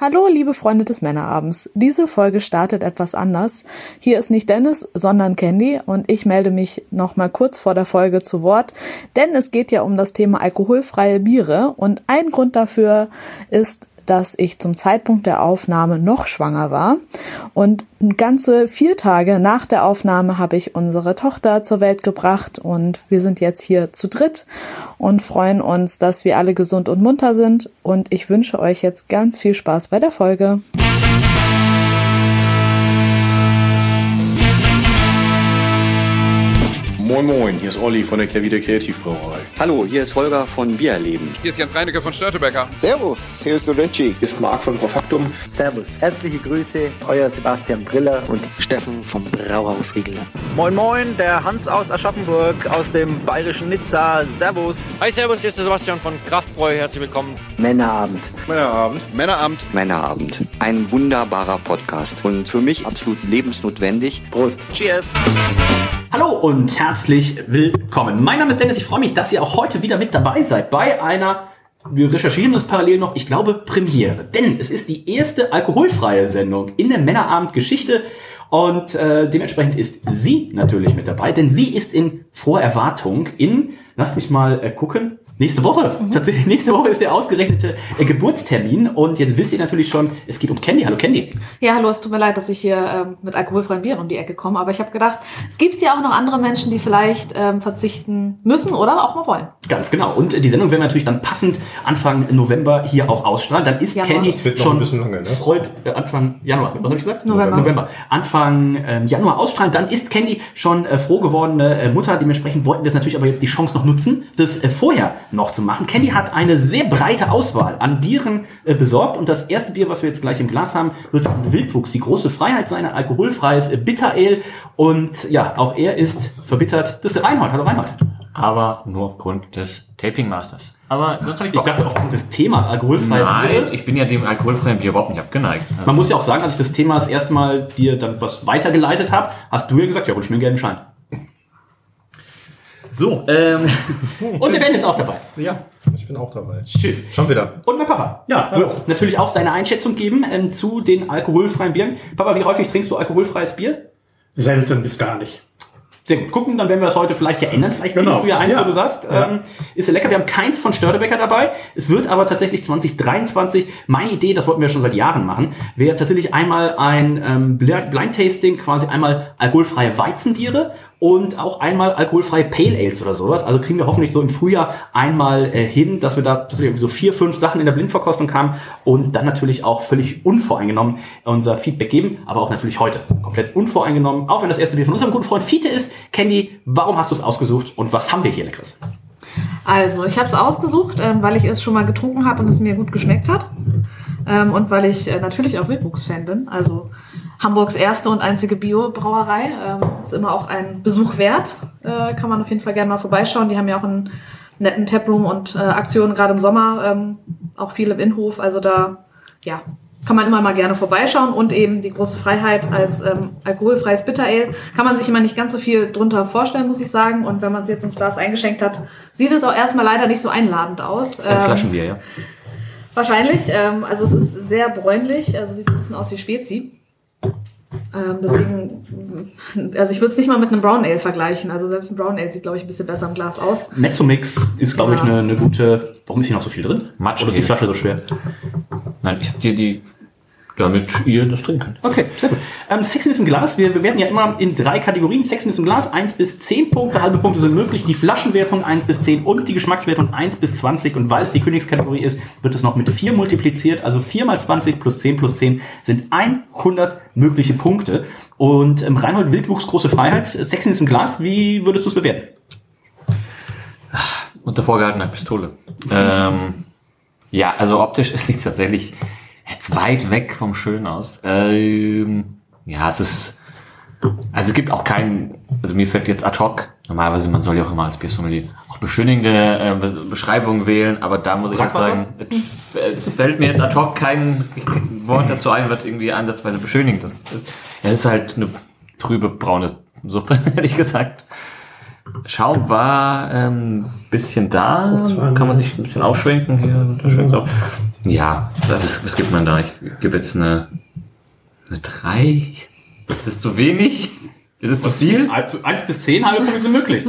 Hallo, liebe Freunde des Männerabends. Diese Folge startet etwas anders. Hier ist nicht Dennis, sondern Candy und ich melde mich noch mal kurz vor der Folge zu Wort, denn es geht ja um das Thema alkoholfreie Biere und ein Grund dafür ist, dass ich zum Zeitpunkt der Aufnahme noch schwanger war. Und ganze vier Tage nach der Aufnahme habe ich unsere Tochter zur Welt gebracht und wir sind jetzt hier zu dritt und freuen uns, dass wir alle gesund und munter sind. Und ich wünsche euch jetzt ganz viel Spaß bei der Folge. Moin Moin, hier ist Olli von der Kehrwieder Kreativbrauerei. Hallo, hier ist Holger von Biererleben. Hier ist Jens Reinecke von Störtebecker. Servus, hier ist der Richie. Hier ist Marc von Profaktum. Servus, herzliche Grüße, euer Sebastian Briller und Steffen vom Brauhaus Riegler. Moin Moin, der Hans aus Aschaffenburg, aus dem bayerischen Nizza. Servus. Hi Servus, hier ist der Sebastian von Kraftbräu. Herzlich willkommen. Männerabend. Männerabend. Männerabend. Männerabend. Ein wunderbarer Podcast und für mich absolut lebensnotwendig. Prost. Cheers. Hallo und herzlich willkommen. Mein Name ist Dennis. Ich freue mich, dass ihr auch heute wieder mit dabei seid bei einer, wir recherchieren das parallel noch, ich glaube, Premiere. Denn es ist die erste alkoholfreie Sendung in der Männerabend-Geschichte. Und äh, dementsprechend ist sie natürlich mit dabei, denn sie ist in Vorerwartung in, lasst mich mal äh, gucken, Nächste Woche. Mhm. Tatsächlich, nächste Woche ist der ausgerechnete äh, Geburtstermin. Und jetzt wisst ihr natürlich schon, es geht um Candy. Hallo Candy. Ja, hallo, es tut mir leid, dass ich hier ähm, mit alkoholfreien Bieren um die Ecke komme. Aber ich habe gedacht, es gibt ja auch noch andere Menschen, die vielleicht ähm, verzichten müssen oder auch mal wollen. Ganz genau. Und äh, die Sendung werden wir natürlich dann passend Anfang November hier auch ausstrahlen. Dann ist Januar. Candy schon ein bisschen lange, ne? Freud, äh, Anfang Januar. Was habe ich gesagt? November. November. Anfang ähm, Januar ausstrahlen. Dann ist Candy schon äh, froh gewordene äh, Mutter. Dementsprechend wollten wir es natürlich aber jetzt die Chance noch nutzen, das äh, vorher noch zu machen. Candy hat eine sehr breite Auswahl an Bieren äh, besorgt und das erste Bier, was wir jetzt gleich im Glas haben, wird von Wildwuchs, die große Freiheit sein, ein alkoholfreies äh, Bitter Ale und ja, auch er ist verbittert. Das ist der Reinhold. Hallo Reinhold. Aber nur aufgrund des Taping Masters. Aber das ich, ich dachte aufgrund des Themas alkoholfreie Nein, Bier. ich bin ja dem alkoholfreien Bier überhaupt nicht abgeneigt. Also Man muss ja auch sagen, als ich das Thema das erste Mal dir dann was weitergeleitet habe, hast du ja gesagt, ja, hol ich mir einen gelben Schein. So, ähm, und der Ben ist auch dabei. Ja, ich bin auch dabei. Schön. Schon wieder. Und mein Papa. Ja, wird natürlich auch seine Einschätzung geben ähm, zu den alkoholfreien Bieren. Papa, wie häufig trinkst du alkoholfreies Bier? Selten bis gar nicht. Sehr gut. Gucken, dann werden wir das heute vielleicht ja ändern. Vielleicht genau. findest du ja eins, ja. wo du sagst. Ja. Ähm, ist ja lecker. Wir haben keins von Störtebecker dabei. Es wird aber tatsächlich 2023, meine Idee, das wollten wir schon seit Jahren machen, wäre tatsächlich einmal ein ähm, Blind Tasting, quasi einmal alkoholfreie Weizenbiere und auch einmal alkoholfreie Pale Ales oder sowas. Also kriegen wir hoffentlich so im Frühjahr einmal äh, hin, dass wir da dass wir irgendwie so vier, fünf Sachen in der Blindverkostung haben und dann natürlich auch völlig unvoreingenommen unser Feedback geben, aber auch natürlich heute komplett unvoreingenommen, auch wenn das erste Bier von unserem guten Freund Fiete ist. Candy, warum hast du es ausgesucht und was haben wir hier Leckeres? Also, ich habe es ausgesucht, ähm, weil ich es schon mal getrunken habe und es mir gut geschmeckt hat. Ähm, und weil ich äh, natürlich auch Wildwuchs-Fan bin. Also Hamburgs erste und einzige Bio-Brauerei. Ähm, ist immer auch ein Besuch wert. Äh, kann man auf jeden Fall gerne mal vorbeischauen. Die haben ja auch einen netten Taproom und äh, Aktionen gerade im Sommer. Ähm, auch viel im Innenhof. Also da, ja, kann man immer mal gerne vorbeischauen und eben die große Freiheit als ähm, alkoholfreies Bitter Ale kann man sich immer nicht ganz so viel drunter vorstellen, muss ich sagen. Und wenn man es jetzt ins Glas eingeschenkt hat, sieht es auch erstmal leider nicht so einladend aus. Das ist ein ähm, Flaschenbier, ja. Wahrscheinlich. Ähm, also es ist sehr bräunlich, also sieht ein bisschen aus wie Spezi. Ähm, deswegen, also ich würde es nicht mal mit einem Brown Ale vergleichen. Also selbst ein Brown Ale sieht, glaube ich, ein bisschen besser im Glas aus. Mezzomix ist, glaube ja. ich, eine, eine gute. Warum ist hier noch so viel drin? Matsch. Oder ist die Flasche so schwer? Nein, ich habe dir die damit ihr das trinken könnt. Okay, sehr gut. Ähm, Sexen ist im Glas. Wir bewerten ja immer in drei Kategorien. Sexen ist im Glas, 1 bis 10 Punkte, halbe Punkte sind möglich. Die Flaschenwertung 1 bis 10 und die Geschmackswertung 1 bis 20. Und weil es die Königskategorie ist, wird es noch mit 4 multipliziert. Also 4 mal 20 plus 10 plus 10 sind 100 mögliche Punkte. Und ähm, Reinhold Wildwuchs, große Freiheit. Sexen ist im Glas. Wie würdest du es bewerten? Unter vorgehaltener Pistole. ähm, ja, also optisch ist es tatsächlich jetzt weit weg vom Schön aus. Ähm, ja, es ist, also es gibt auch keinen, also mir fällt jetzt ad hoc, normalerweise man soll ja auch immer als Biersommelier auch beschönigende äh, Be Beschreibungen wählen, aber da muss ich halt sagen, es fällt mir jetzt ad hoc kein Wort dazu ein, was irgendwie ansatzweise beschönigend ist. Es ist halt eine trübe braune Suppe, hätte ich gesagt. Schaum war ein ähm, bisschen da. Oh, Kann man sich ein bisschen aufschwenken hier. Da schwenkt's auf. Ja, was, was gibt man da? Ich gebe jetzt eine, eine 3. Das ist zu wenig. Ist es zu viel? Also 1 bis 10 halbe Punkte sind möglich.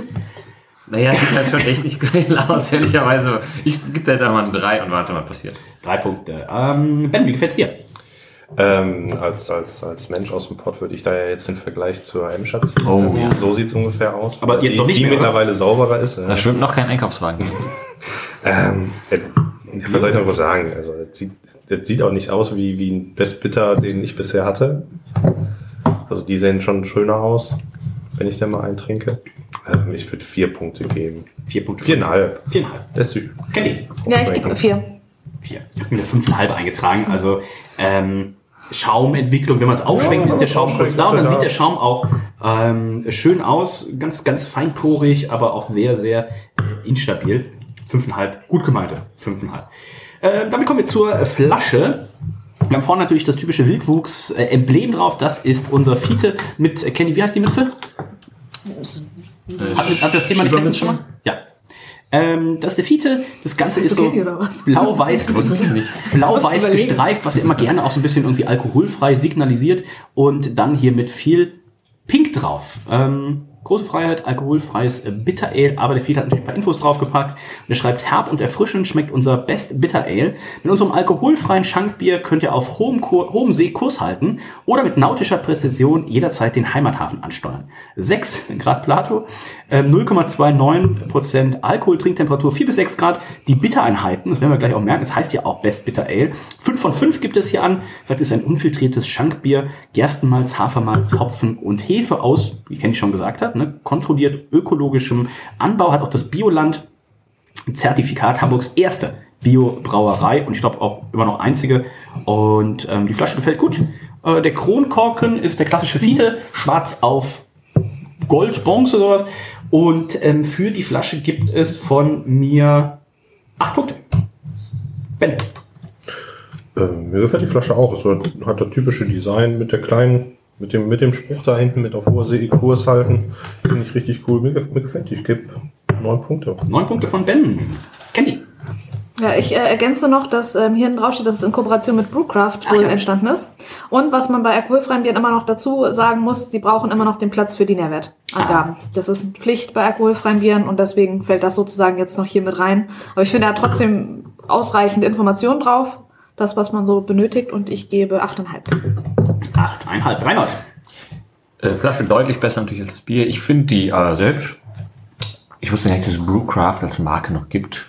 Naja, sieht halt schon echt nicht geil aus, ehrlicherweise. Ich gebe da jetzt einfach eine 3 und warte, was passiert. Drei Punkte. Ähm, ben, wie gefällt's dir? Ähm, als, als, als Mensch aus dem Pott würde ich da ja jetzt den Vergleich zur M-Schatz ziehen. Oh, ja. So sieht es ungefähr aus. Aber jetzt die, doch nicht die mehr, oder? mittlerweile sauberer ist. Da schwimmt noch kein Einkaufswagen. Ähm, äh, was soll ich noch was sagen? Also, das sieht, das sieht auch nicht aus wie, wie ein Best Bitter, den ich bisher hatte. Also, die sehen schon schöner aus, wenn ich den mal eintrinke. Ähm, ich würde vier Punkte geben. Vier Punkte. Viereinhalb. Viereinhalb. Das ist süß. Candy. Ja, ich gebe vier. Vier. Ich habe mir eine fünfeinhalb eingetragen. Also ähm, Schaumentwicklung, wenn man es aufschwenkt, Ja, ist der Schaum kurz da und dann sieht der Schaum auch ähm, schön aus, ganz, ganz feinporig, aber auch sehr, sehr äh, instabil. Fünfeinhalb, gut gemeinte, fünfeinhalb. Äh, damit kommen wir zur Flasche. Wir haben vorne natürlich das typische Wildwuchs-Emblem drauf. Das ist unser Fiete mit, äh, Kenny, wie heißt die Mütze? Hat, hat das Thema nicht letztens schon mal? Ähm, das ist der Fiete. Das Ganze ist so blau-weiß blau-weiß überlegen. gestreift, was ja immer gerne auch so ein bisschen irgendwie alkoholfrei signalisiert und dann hier mit viel Pink drauf. Ähm, große Freiheit, alkoholfreies äh, Bitter Ale, aber der Feed hat natürlich ein paar Infos draufgepackt. Und er schreibt, herb und erfrischend schmeckt unser Best Bitter Ale. Mit unserem alkoholfreien Schankbier könnt ihr auf hohem, Kur hohem See Kurs halten oder mit nautischer Präzision jederzeit den Heimathafen ansteuern. 6 Grad Plato, ähm, 0,29% Alkohol, Trinktemperatur 4 bis 6 Grad. Die Bittereinheiten, das werden wir gleich auch merken, es heißt ja auch Best Bitter Ale. 5 von 5 gibt es hier an. Sagt, es ist ein unfiltriertes Schankbier, Gerstenmalz, Hafermalz, Hopfen und Hefe aus, wie Kenny schon gesagt hat, ne, kontrolliert ökologischem Anbau, hat auch das Bioland Zertifikat Hamburgs erste Biobrauerei und ich glaube auch immer noch einzige. Und ähm, die Flasche gefällt gut. Äh, der Kronkorken ist der klassische Fiete, schwarz auf Gold, Bronze, sowas. Und ähm, für die Flasche gibt es von mir acht Punkte. Ben. Ähm, mir gefällt die Flasche auch. Es hat das typische Design mit der kleinen, mit dem, mit dem Spruch da hinten, mit auf hoher See Kurs halten. Finde ich richtig cool. Mir, mir gefällt. Ich gebe neun Punkte. Neun Punkte von Ben. Candy. Ja, ich äh, ergänze noch, dass ähm, hier drauf steht, dass es in Kooperation mit Brewcraft wohl ja. entstanden ist. Und was man bei alkoholfreien Bieren immer noch dazu sagen muss, die brauchen immer noch den Platz für die Nährwertangaben. Das ist Pflicht bei alkoholfreien Bieren und deswegen fällt das sozusagen jetzt noch hier mit rein. Aber ich finde, hat trotzdem ausreichend Informationen drauf, das, was man so benötigt und ich gebe 8,5. Acht, einhalb, Reinhold. Äh, Flasche deutlich besser natürlich als das Bier. Ich finde die äh, hübsch. Ich wusste nicht, dass es Brewcraft als Marke noch gibt.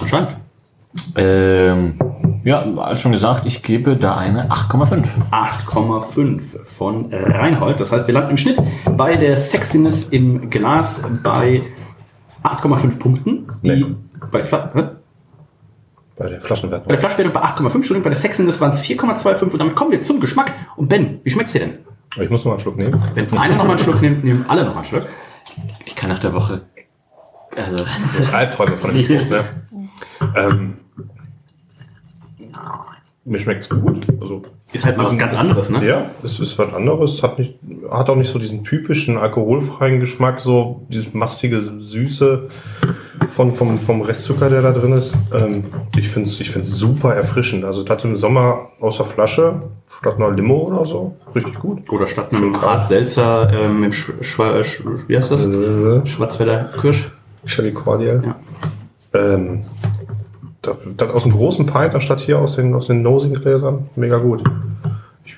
Anscheinend. Ähm, ja, als schon gesagt, ich gebe da eine 8,5. 8,5 von Reinhold. Das heißt, wir landen im Schnitt bei der Sexiness im Glas bei 8,5 Punkten. Die Nee. bei, Fla? Bei der Flaschenwertung. bei der Flaschenwertung bei 8,5 Entschuldigung, bei der Sexiness waren es 4,25 und damit kommen wir zum Geschmack. Und Ben, wie schmeckt's dir denn? Ich muss noch mal einen Schluck nehmen. Wenn einer noch mal einen Schluck nimmt, nehmen alle noch mal einen Schluck. Ich kann nach der Woche. Also, Das Albträume von dem Spruch, ne? Ähm, mir schmeckt's gut. Also, Ist halt mal was ganz anderes, ne? ja, es ist was anderes. Hat, nicht, hat auch nicht so diesen typischen alkoholfreien Geschmack, so dieses mastige, süße von, vom, vom Restzucker, der da drin ist. Ähm, ich finde es ich find's super erfrischend. Also, das im Sommer aus der Flasche statt einer Limo oder so richtig gut. Oder statt einem Hart Seltzer ähm, mit Sch Schwa Sch wie heißt das? Äh, Schwarzwälder Kirsch. Chevy Cordial. Ja. Ähm, das, das aus dem großen Pint anstatt hier aus den, aus den Nosing-Gläsern. Mega gut. Ich,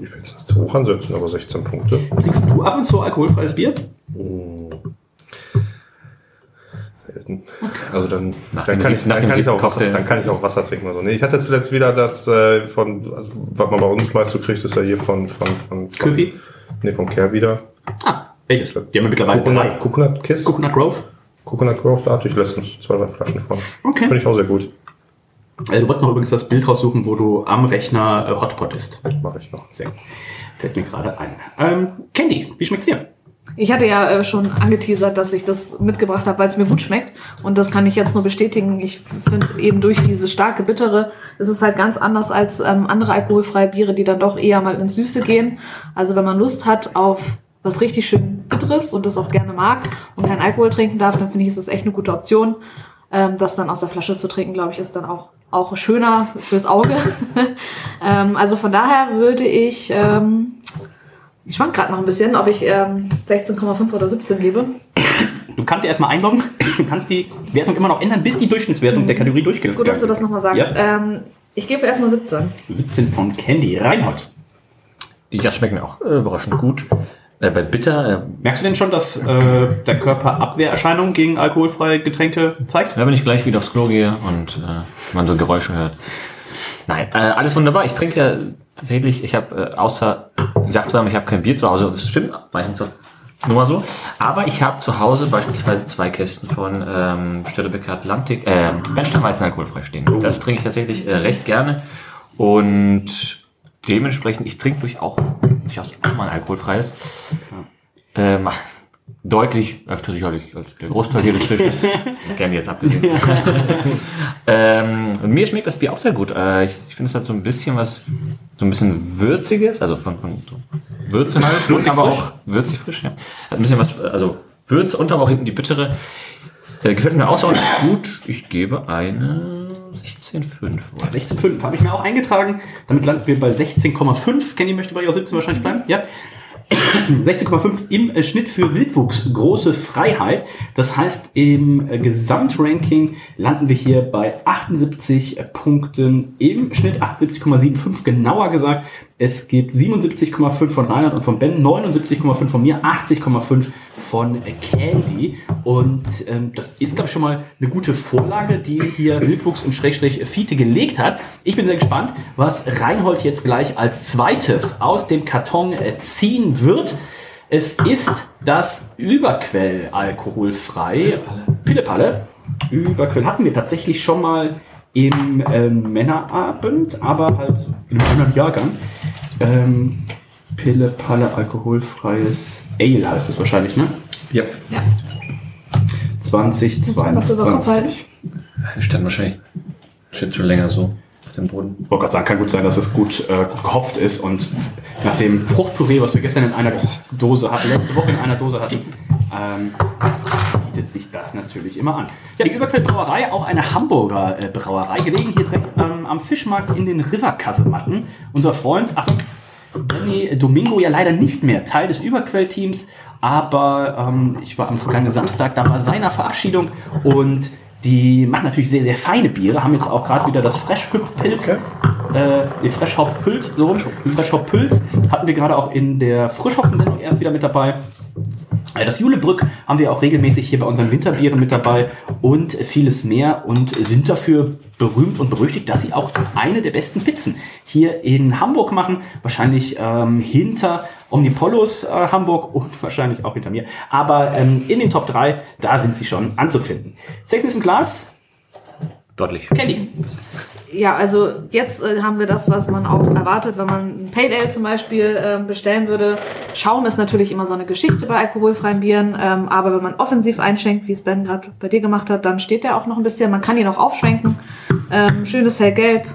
ich will es nicht zu hoch ansetzen, aber 16 Punkte. Trinkst du ab und zu alkoholfreies Bier? Selten. Also dann, dann, kann ich, dann, kann ich auch Wasser, dann kann ich auch Wasser trinken. Also, nee, ich hatte zuletzt wieder das äh, von, also, was man bei uns meist so kriegt, ist ja hier von, von, von, von Köpi? Nee, vom Care wieder. Ah, welches? Die haben wir mittlerweile drei. Coconut, Coconut Kiss. Coconut Grove. Coconut Grove, da hatte ich letztens zwei, drei Flaschen von. Okay. Finde ich auch sehr gut. Äh, du wolltest noch übrigens das Bild raussuchen, wo du am Rechner äh, Hotpot isst. Mache ich noch. Sehr. Fällt mir gerade ein. Ähm, Candy, wie schmeckt's dir? Ich hatte ja äh, schon angeteasert, dass ich das mitgebracht habe, weil es mir gut schmeckt. Und das kann ich jetzt nur bestätigen. Ich finde eben durch diese starke Bittere ist es halt ganz anders als ähm, andere alkoholfreie Biere, die dann doch eher mal ins Süße gehen. Also wenn man Lust hat auf was richtig schön Bitteres und das auch gerne mag und keinen Alkohol trinken darf, dann finde ich, ist das echt eine gute Option. Ähm, das dann aus der Flasche zu trinken, glaube ich, ist dann auch, auch schöner fürs Auge. ähm, also von daher würde ich, ähm, ich schwank gerade noch ein bisschen, ob ich ähm, 16,5 oder 17 gebe. Du kannst sie erstmal einloggen, du kannst die Wertung immer noch ändern, bis die Durchschnittswertung der Kategorie durchgeht. Gut, dass du das nochmal sagst. Ja. Ähm, ich gebe erstmal 17. 17 von Candy. Reinhold. Die das schmecken mir auch äh, überraschend gut. Äh, bei Bitter, äh, Merkst du denn schon, dass äh, der Körper Abwehrerscheinungen gegen alkoholfreie Getränke zeigt? ja, wenn ich gleich wieder aufs Klo gehe und äh, man so Geräusche hört. Nein, äh, alles wunderbar. Ich trinke ja tatsächlich, ich habe äh, außer, ich sag zwar, ich habe kein Bier zu Hause, das stimmt meistens nur mal so, aber ich habe zu Hause beispielsweise zwei Kästen von ähm, Störtebecker Atlantik, äh, Bernsteinweizen alkoholfrei stehen. Das trinke ich tatsächlich äh, recht gerne und dementsprechend, ich trinke durch auch, durchaus auch mal ein alkoholfreies. Ähm, deutlich öfter sicherlich als der Großteil hier des Fisches. Gerne jetzt abgesehen. ähm, und mir schmeckt das Bier auch sehr gut. Äh, ich ich finde es hat so ein bisschen was, so ein bisschen würziges, also von, von so Würze halt, Würzig aber frisch? auch würzig frisch, ja. Hat ein bisschen was, also Würze und aber auch hinten die bittere. Äh, gefällt mir außerordentlich gut. Ich gebe eine 16,5. wohl. 16,5 habe ich mir auch eingetragen. Damit landen wir bei 16,5. Kenny möchte bei ihr 17 wahrscheinlich bleiben. Ja. 16,5 im Schnitt für Wildwuchs. Große Freiheit. Das heißt, im Gesamtranking landen wir hier bei 78 Punkten im Schnitt. 78,75 genauer gesagt. Es gibt 77,5 von Reinhard und von Ben, 79,5 von mir, 80,5 von äh, Candy. Und ähm, das ist, glaube ich, schon mal eine gute Vorlage, die hier Wildwuchs und Schrägstrich Fiete gelegt hat. Ich bin sehr gespannt, was Reinhold jetzt gleich als zweites aus dem Karton äh, ziehen wird. Es ist das Überquell alkoholfrei. Pillepalle. Überquell hatten wir tatsächlich schon mal im ähm, Männerabend, aber halt in einem anderen Jahrgang. Ähm, Pille, Palle, alkoholfreies Ale heißt das wahrscheinlich, ne? Ja. Ja. das über Kopf halten? 2022. Stand wahrscheinlich shit schon länger so auf dem Boden. Ich wollte gerade sagen, kann gut sein, dass es gut äh, gehopft ist und nach dem Fruchtpüree, was wir gestern in einer Dose hatten, letzte Woche in einer Dose hatten, ähm, bietet sich das natürlich immer an. Ja, die Überquellbrauerei, auch eine Hamburger äh, Brauerei, gelegen hier direkt ähm, am Fischmarkt in den Riverkasematten. Unser Freund, Achtung, Danny Domingo ja leider nicht mehr Teil des Überquellteams, aber ähm, ich war am vergangenen Samstag da bei seiner Verabschiedung und die machen natürlich sehr, sehr feine Biere, haben jetzt auch gerade wieder das Fresh Hop Pilz, äh, die Fresh Hop Pilz, so rum, Fresh Hop Pilz hatten wir gerade auch in der Frischhopfen-Sendung erst wieder mit dabei. Äh, Das Julebrück haben wir auch regelmäßig hier bei unseren Winterbieren mit dabei und vieles mehr und sind dafür berühmt und berüchtigt, dass sie auch eine der besten Pizzen hier in Hamburg machen. Wahrscheinlich ähm, hinter Omnipollos äh, Hamburg und wahrscheinlich auch hinter mir. Aber ähm, in den Top 3, da sind sie schon anzufinden. Sechstens im Glas, Deutlich. Candy. Ja, also jetzt äh, haben wir das, was man auch erwartet, wenn man ein Pale Ale zum Beispiel ähm, bestellen würde. Schaum ist natürlich immer so eine Geschichte bei alkoholfreien Bieren, ähm, aber wenn man offensiv einschenkt, wie es Ben gerade bei dir gemacht hat, dann steht der auch noch ein bisschen. Man kann ihn auch aufschwenken. Ähm, schönes hellgelb,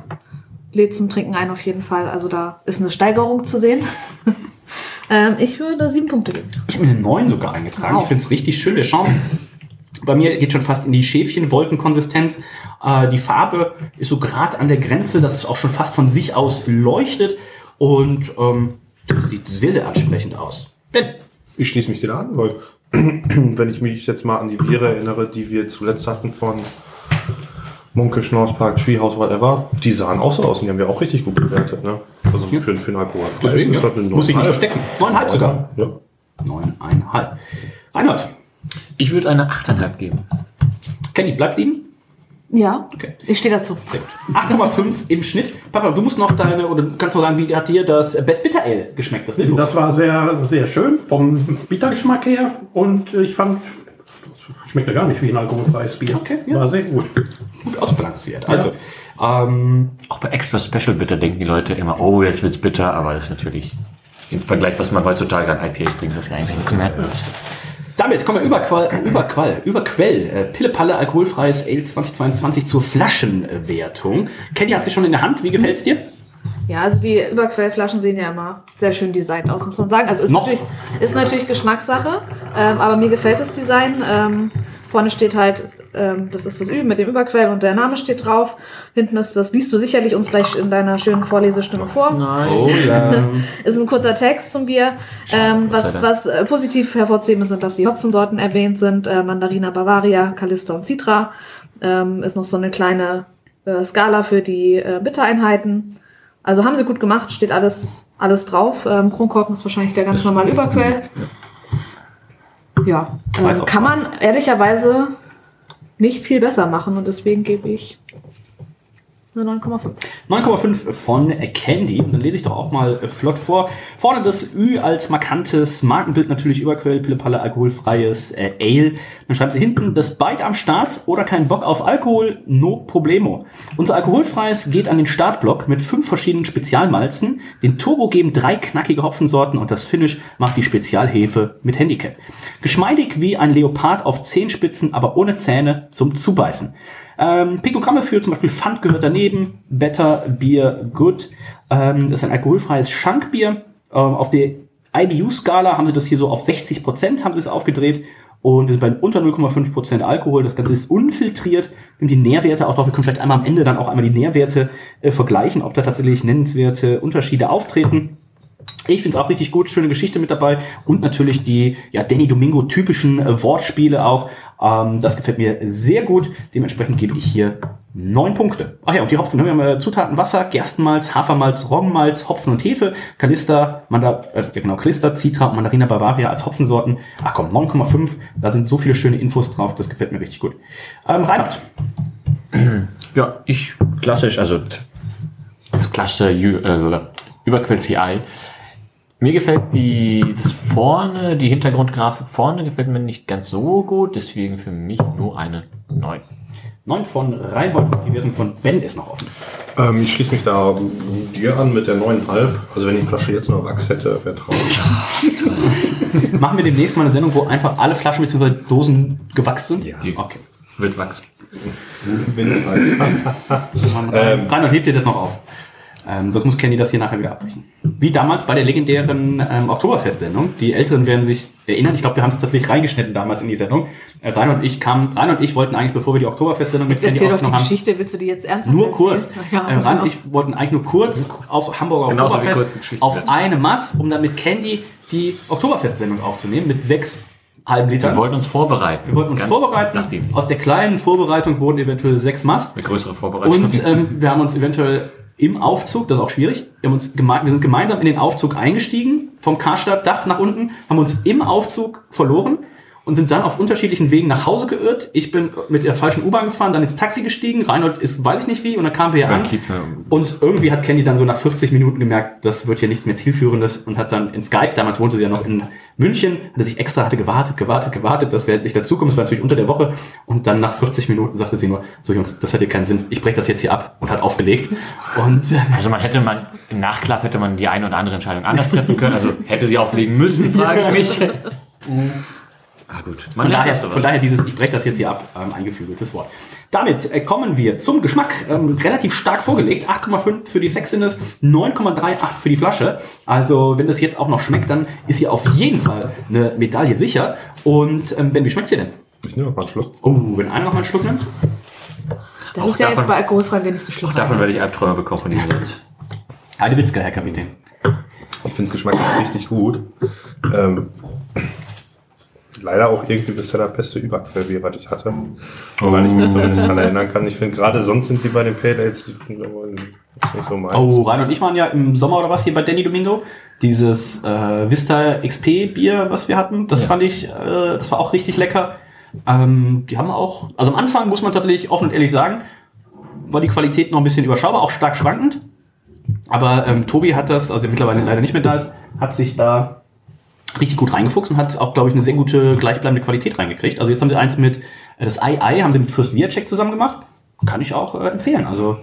lädt zum Trinken ein auf jeden Fall. Also da ist eine Steigerung zu sehen. ähm, ich würde sieben Punkte geben. Ich habe mir eine 9 sogar eingetragen. Wow. Ich finde es richtig schön. Der Schaum bei mir geht schon fast in die Schäfchen-Wolkenkonsistenz. Äh, die Farbe ist so gerade an der Grenze, dass es auch schon fast von sich aus leuchtet. Und ähm, das sieht sehr, sehr ansprechend aus. Ben, Ich schließe mich dir an, weil wenn ich mich jetzt mal an die Biere erinnere, die wir zuletzt hatten von Munke, Schnauzpark, Treehouse, whatever, die sahen auch so aus und die haben wir auch richtig gut bewertet. Ne? Also für, für einen Alkohol. deswegen, ja. muss ich nicht verstecken. 9,5 sogar. Ja. 9,5. Reinhard, Ich würde eine 8,5 geben. Kenny, bleibt ihm? Ja, Okay. ich stehe dazu. Sehr gut. 8,5 im Schnitt. Papa, du musst noch deine, oder du kannst noch sagen, wie hat dir das Best Bitter Ale geschmeckt? Das? Das war sehr, sehr schön vom Bittergeschmack her und ich fand, es schmeckte gar nicht wie ein alkoholfreies Bier. Okay, ja. War sehr gut. gut ausbalanciert. Also, ähm, Auch bei Extra Special Bitter denken die Leute immer, oh, jetzt wird's bitter, aber das ist natürlich im Vergleich, was man heutzutage an IPAs trinkt, das ist ja eigentlich nichts mehr. Damit kommen wir über Qual, über Qual, über Quell, äh, Pille-Palle, alkoholfreies Ale 2022 zur Flaschenwertung. Kenny hat sie schon in der Hand. Wie gefällt's dir? Ja, also die Überquellflaschen sehen ja immer sehr schön designt aus, muss man sagen. Also ist, Noch? natürlich, ist natürlich Geschmackssache, ähm, aber mir gefällt das Design. Ähm, vorne steht halt, ähm, das ist das Ü mit dem Überquell und der Name steht drauf. Hinten ist das, liest du sicherlich uns gleich in deiner schönen Vorlesestimme vor. Oh ja. Ist ein kurzer Text zum Bier. Ähm, was was äh, positiv hervorzuheben ist, sind, dass die Hopfensorten erwähnt sind. Äh, Mandarina Bavaria, Calista und Citra. Ähm, ist noch so eine kleine äh, Skala für die äh, Bittereinheiten. Also haben sie gut gemacht, steht alles, alles drauf. Ähm, Kronkorken ist wahrscheinlich der ganz normale Überquell. Ja, Weiß ähm, kann man ehrlicherweise nicht viel besser machen und deswegen gebe ich 9,5. 9,5 von Candy. Dann lese ich doch auch mal äh, flott vor. Vorne das Ü als markantes Markenbild natürlich Überquell, Pillepalle, alkoholfreies äh, Ale. Dann schreiben sie hinten, das Bike am Start oder kein Bock auf Alkohol, no problemo. Unser alkoholfreies geht an den Startblock mit fünf verschiedenen Spezialmalzen. Den Turbo geben drei knackige Hopfensorten und das Finish macht die Spezialhefe mit Handicap. Geschmeidig wie ein Leopard auf Zehenspitzen, aber ohne Zähne zum Zubeißen. Ähm, Piktogramme für zum Beispiel Pfand gehört daneben. Better Beer Good. Ähm, das ist ein alkoholfreies Schankbier. Ähm, auf der IBU-Skala haben sie das hier so auf 60 Prozent haben sie es aufgedreht. Und wir sind bei unter 0,5 Prozent Alkohol. Das Ganze ist unfiltriert. Wir haben die Nährwerte auch drauf. Wir können vielleicht einmal am Ende dann auch einmal die Nährwerte äh, vergleichen, ob da tatsächlich nennenswerte Unterschiede auftreten. Ich finde es auch richtig gut, schöne Geschichte mit dabei und natürlich die ja, Danny Domingo typischen äh, Wortspiele auch. Ähm, das gefällt mir sehr gut. Dementsprechend gebe ich hier neun Punkte. Ach ja, und die Hopfen. Wir haben äh, Zutaten Wasser, Gerstenmalz, Hafermalz, Roggenmalz, Hopfen und Hefe, Calista, Manda, äh, genau, Calista, Citra und Mandarina Bavaria als Hopfensorten. Ach komm, 9,5. Da sind so viele schöne Infos drauf. Das gefällt mir richtig gut. Ähm, Reinhard. Ja, ich klassisch, also das klassische äh, Überquell CI. Mir gefällt die, das vorne, die Hintergrundgrafik vorne gefällt mir nicht ganz so gut, deswegen für mich nur eine 9. 9 von Reinhold. Die Wertung von Ben ist noch offen. Ähm, ich schließe mich da dir an mit der 9,5. Also wenn die Flasche jetzt nur Wachs hätte, wäre traurig. Machen wir demnächst mal eine Sendung, wo einfach alle Flaschen bzw. Dosen gewachst sind? Ja. Okay. Wird wachsen. Ähm, Reinhold, hebt dir das noch auf. Ähm, sonst muss Candy das hier nachher wieder abbrechen. Wie damals bei der legendären ähm, Oktoberfest-Sendung. Die Älteren werden sich erinnern. Ich glaube, wir haben es tatsächlich reingeschnitten damals in die Sendung. Äh, Reinhold und ich kamen, Reinhold und ich wollten eigentlich, bevor wir die Oktoberfest-Sendung mit Jetzt erzähl doch die aufgenommen haben, Geschichte, willst du die jetzt ernsthaft nur kurz. Ja, äh, genau. und ich wollten eigentlich nur kurz auf Hamburger die Oktoberfest auf eine Mass, um dann mit Candy die Oktoberfest-Sendung aufzunehmen mit sechs halben Litern. Wir wollten uns vorbereiten. Wir wollten uns Ganz vorbereiten. Nachdem. Aus der kleinen Vorbereitung wurden eventuell sechs Mass. Eine größere Vorbereitung. Und ähm, wir haben uns eventuell im Aufzug, das ist auch schwierig, wir, uns wir sind gemeinsam in den Aufzug eingestiegen, vom Karstadt-Dach nach unten, haben uns im Aufzug verloren und sind dann auf unterschiedlichen Wegen nach Hause geirrt. Ich bin mit der falschen U-Bahn gefahren, dann ins Taxi gestiegen, Reinhold ist, weiß ich nicht wie, und dann kamen wir hier Beim an. Ne? Und irgendwie hat Candy dann so nach 40 Minuten gemerkt, das wird hier nichts mehr zielführendes und hat dann in Skype, damals wohnte sie ja noch in München, hatte sich extra, hatte gewartet, gewartet, gewartet, dass wir endlich dazukommen. Das war natürlich unter der Woche. Und dann nach 40 Minuten sagte sie nur, so Jungs, das hat hier keinen Sinn. Ich breche das jetzt hier ab und hat aufgelegt. Und äh, Also man hätte man, im Nachklapp hätte man die eine oder andere Entscheidung anders treffen können. Also hätte sie auflegen müssen, frage ich mich. Ah gut. Man von daher, von daher dieses, ich breche das jetzt hier ab, ähm, eingeflügeltes Wort. Damit äh, kommen wir zum Geschmack. Ähm, relativ stark vorgelegt. 8,5 für die Sexiness, 9,38 für die Flasche. Also, wenn das jetzt auch noch schmeckt, dann ist hier auf jeden Fall eine Medaille sicher. Und ähm, Ben, wie schmeckt's dir denn? Ich nehme noch mal einen Schluck. Oh, wenn einer noch mal einen Schluck nimmt. Das Auch ist ja davon- jetzt bei alkoholfrei wenig zu schlimm. Davon werde ich Albträume bekommen von diesem Satz. Heide Witzke, Herr Kapitän. Ich finde es geschmacklich richtig gut. Ähm, leider auch irgendwie bisher das beste Überquellbier, was ich hatte. Weil ich mich zumindest daran erinnern kann. Ich finde gerade sonst sind die bei den Pale Ales nicht so meins. Oh, Rein und ich waren ja im Sommer oder was hier bei Danny Domingo. Dieses äh, Vista XP Bier, was wir hatten, das fand ich, äh, das war auch richtig lecker. Ähm, die haben auch, also am Anfang muss man tatsächlich offen und ehrlich sagen, war die Qualität noch ein bisschen überschaubar, auch stark schwankend. Aber ähm, Tobi hat das, also der mittlerweile leider nicht mehr da ist, hat sich da richtig gut reingefuchst und hat auch, glaube ich, eine sehr gute gleichbleibende Qualität reingekriegt. Also jetzt haben sie eins mit, äh, das II haben sie mit Fürst Viacek zusammen gemacht. Kann ich auch äh, empfehlen. Also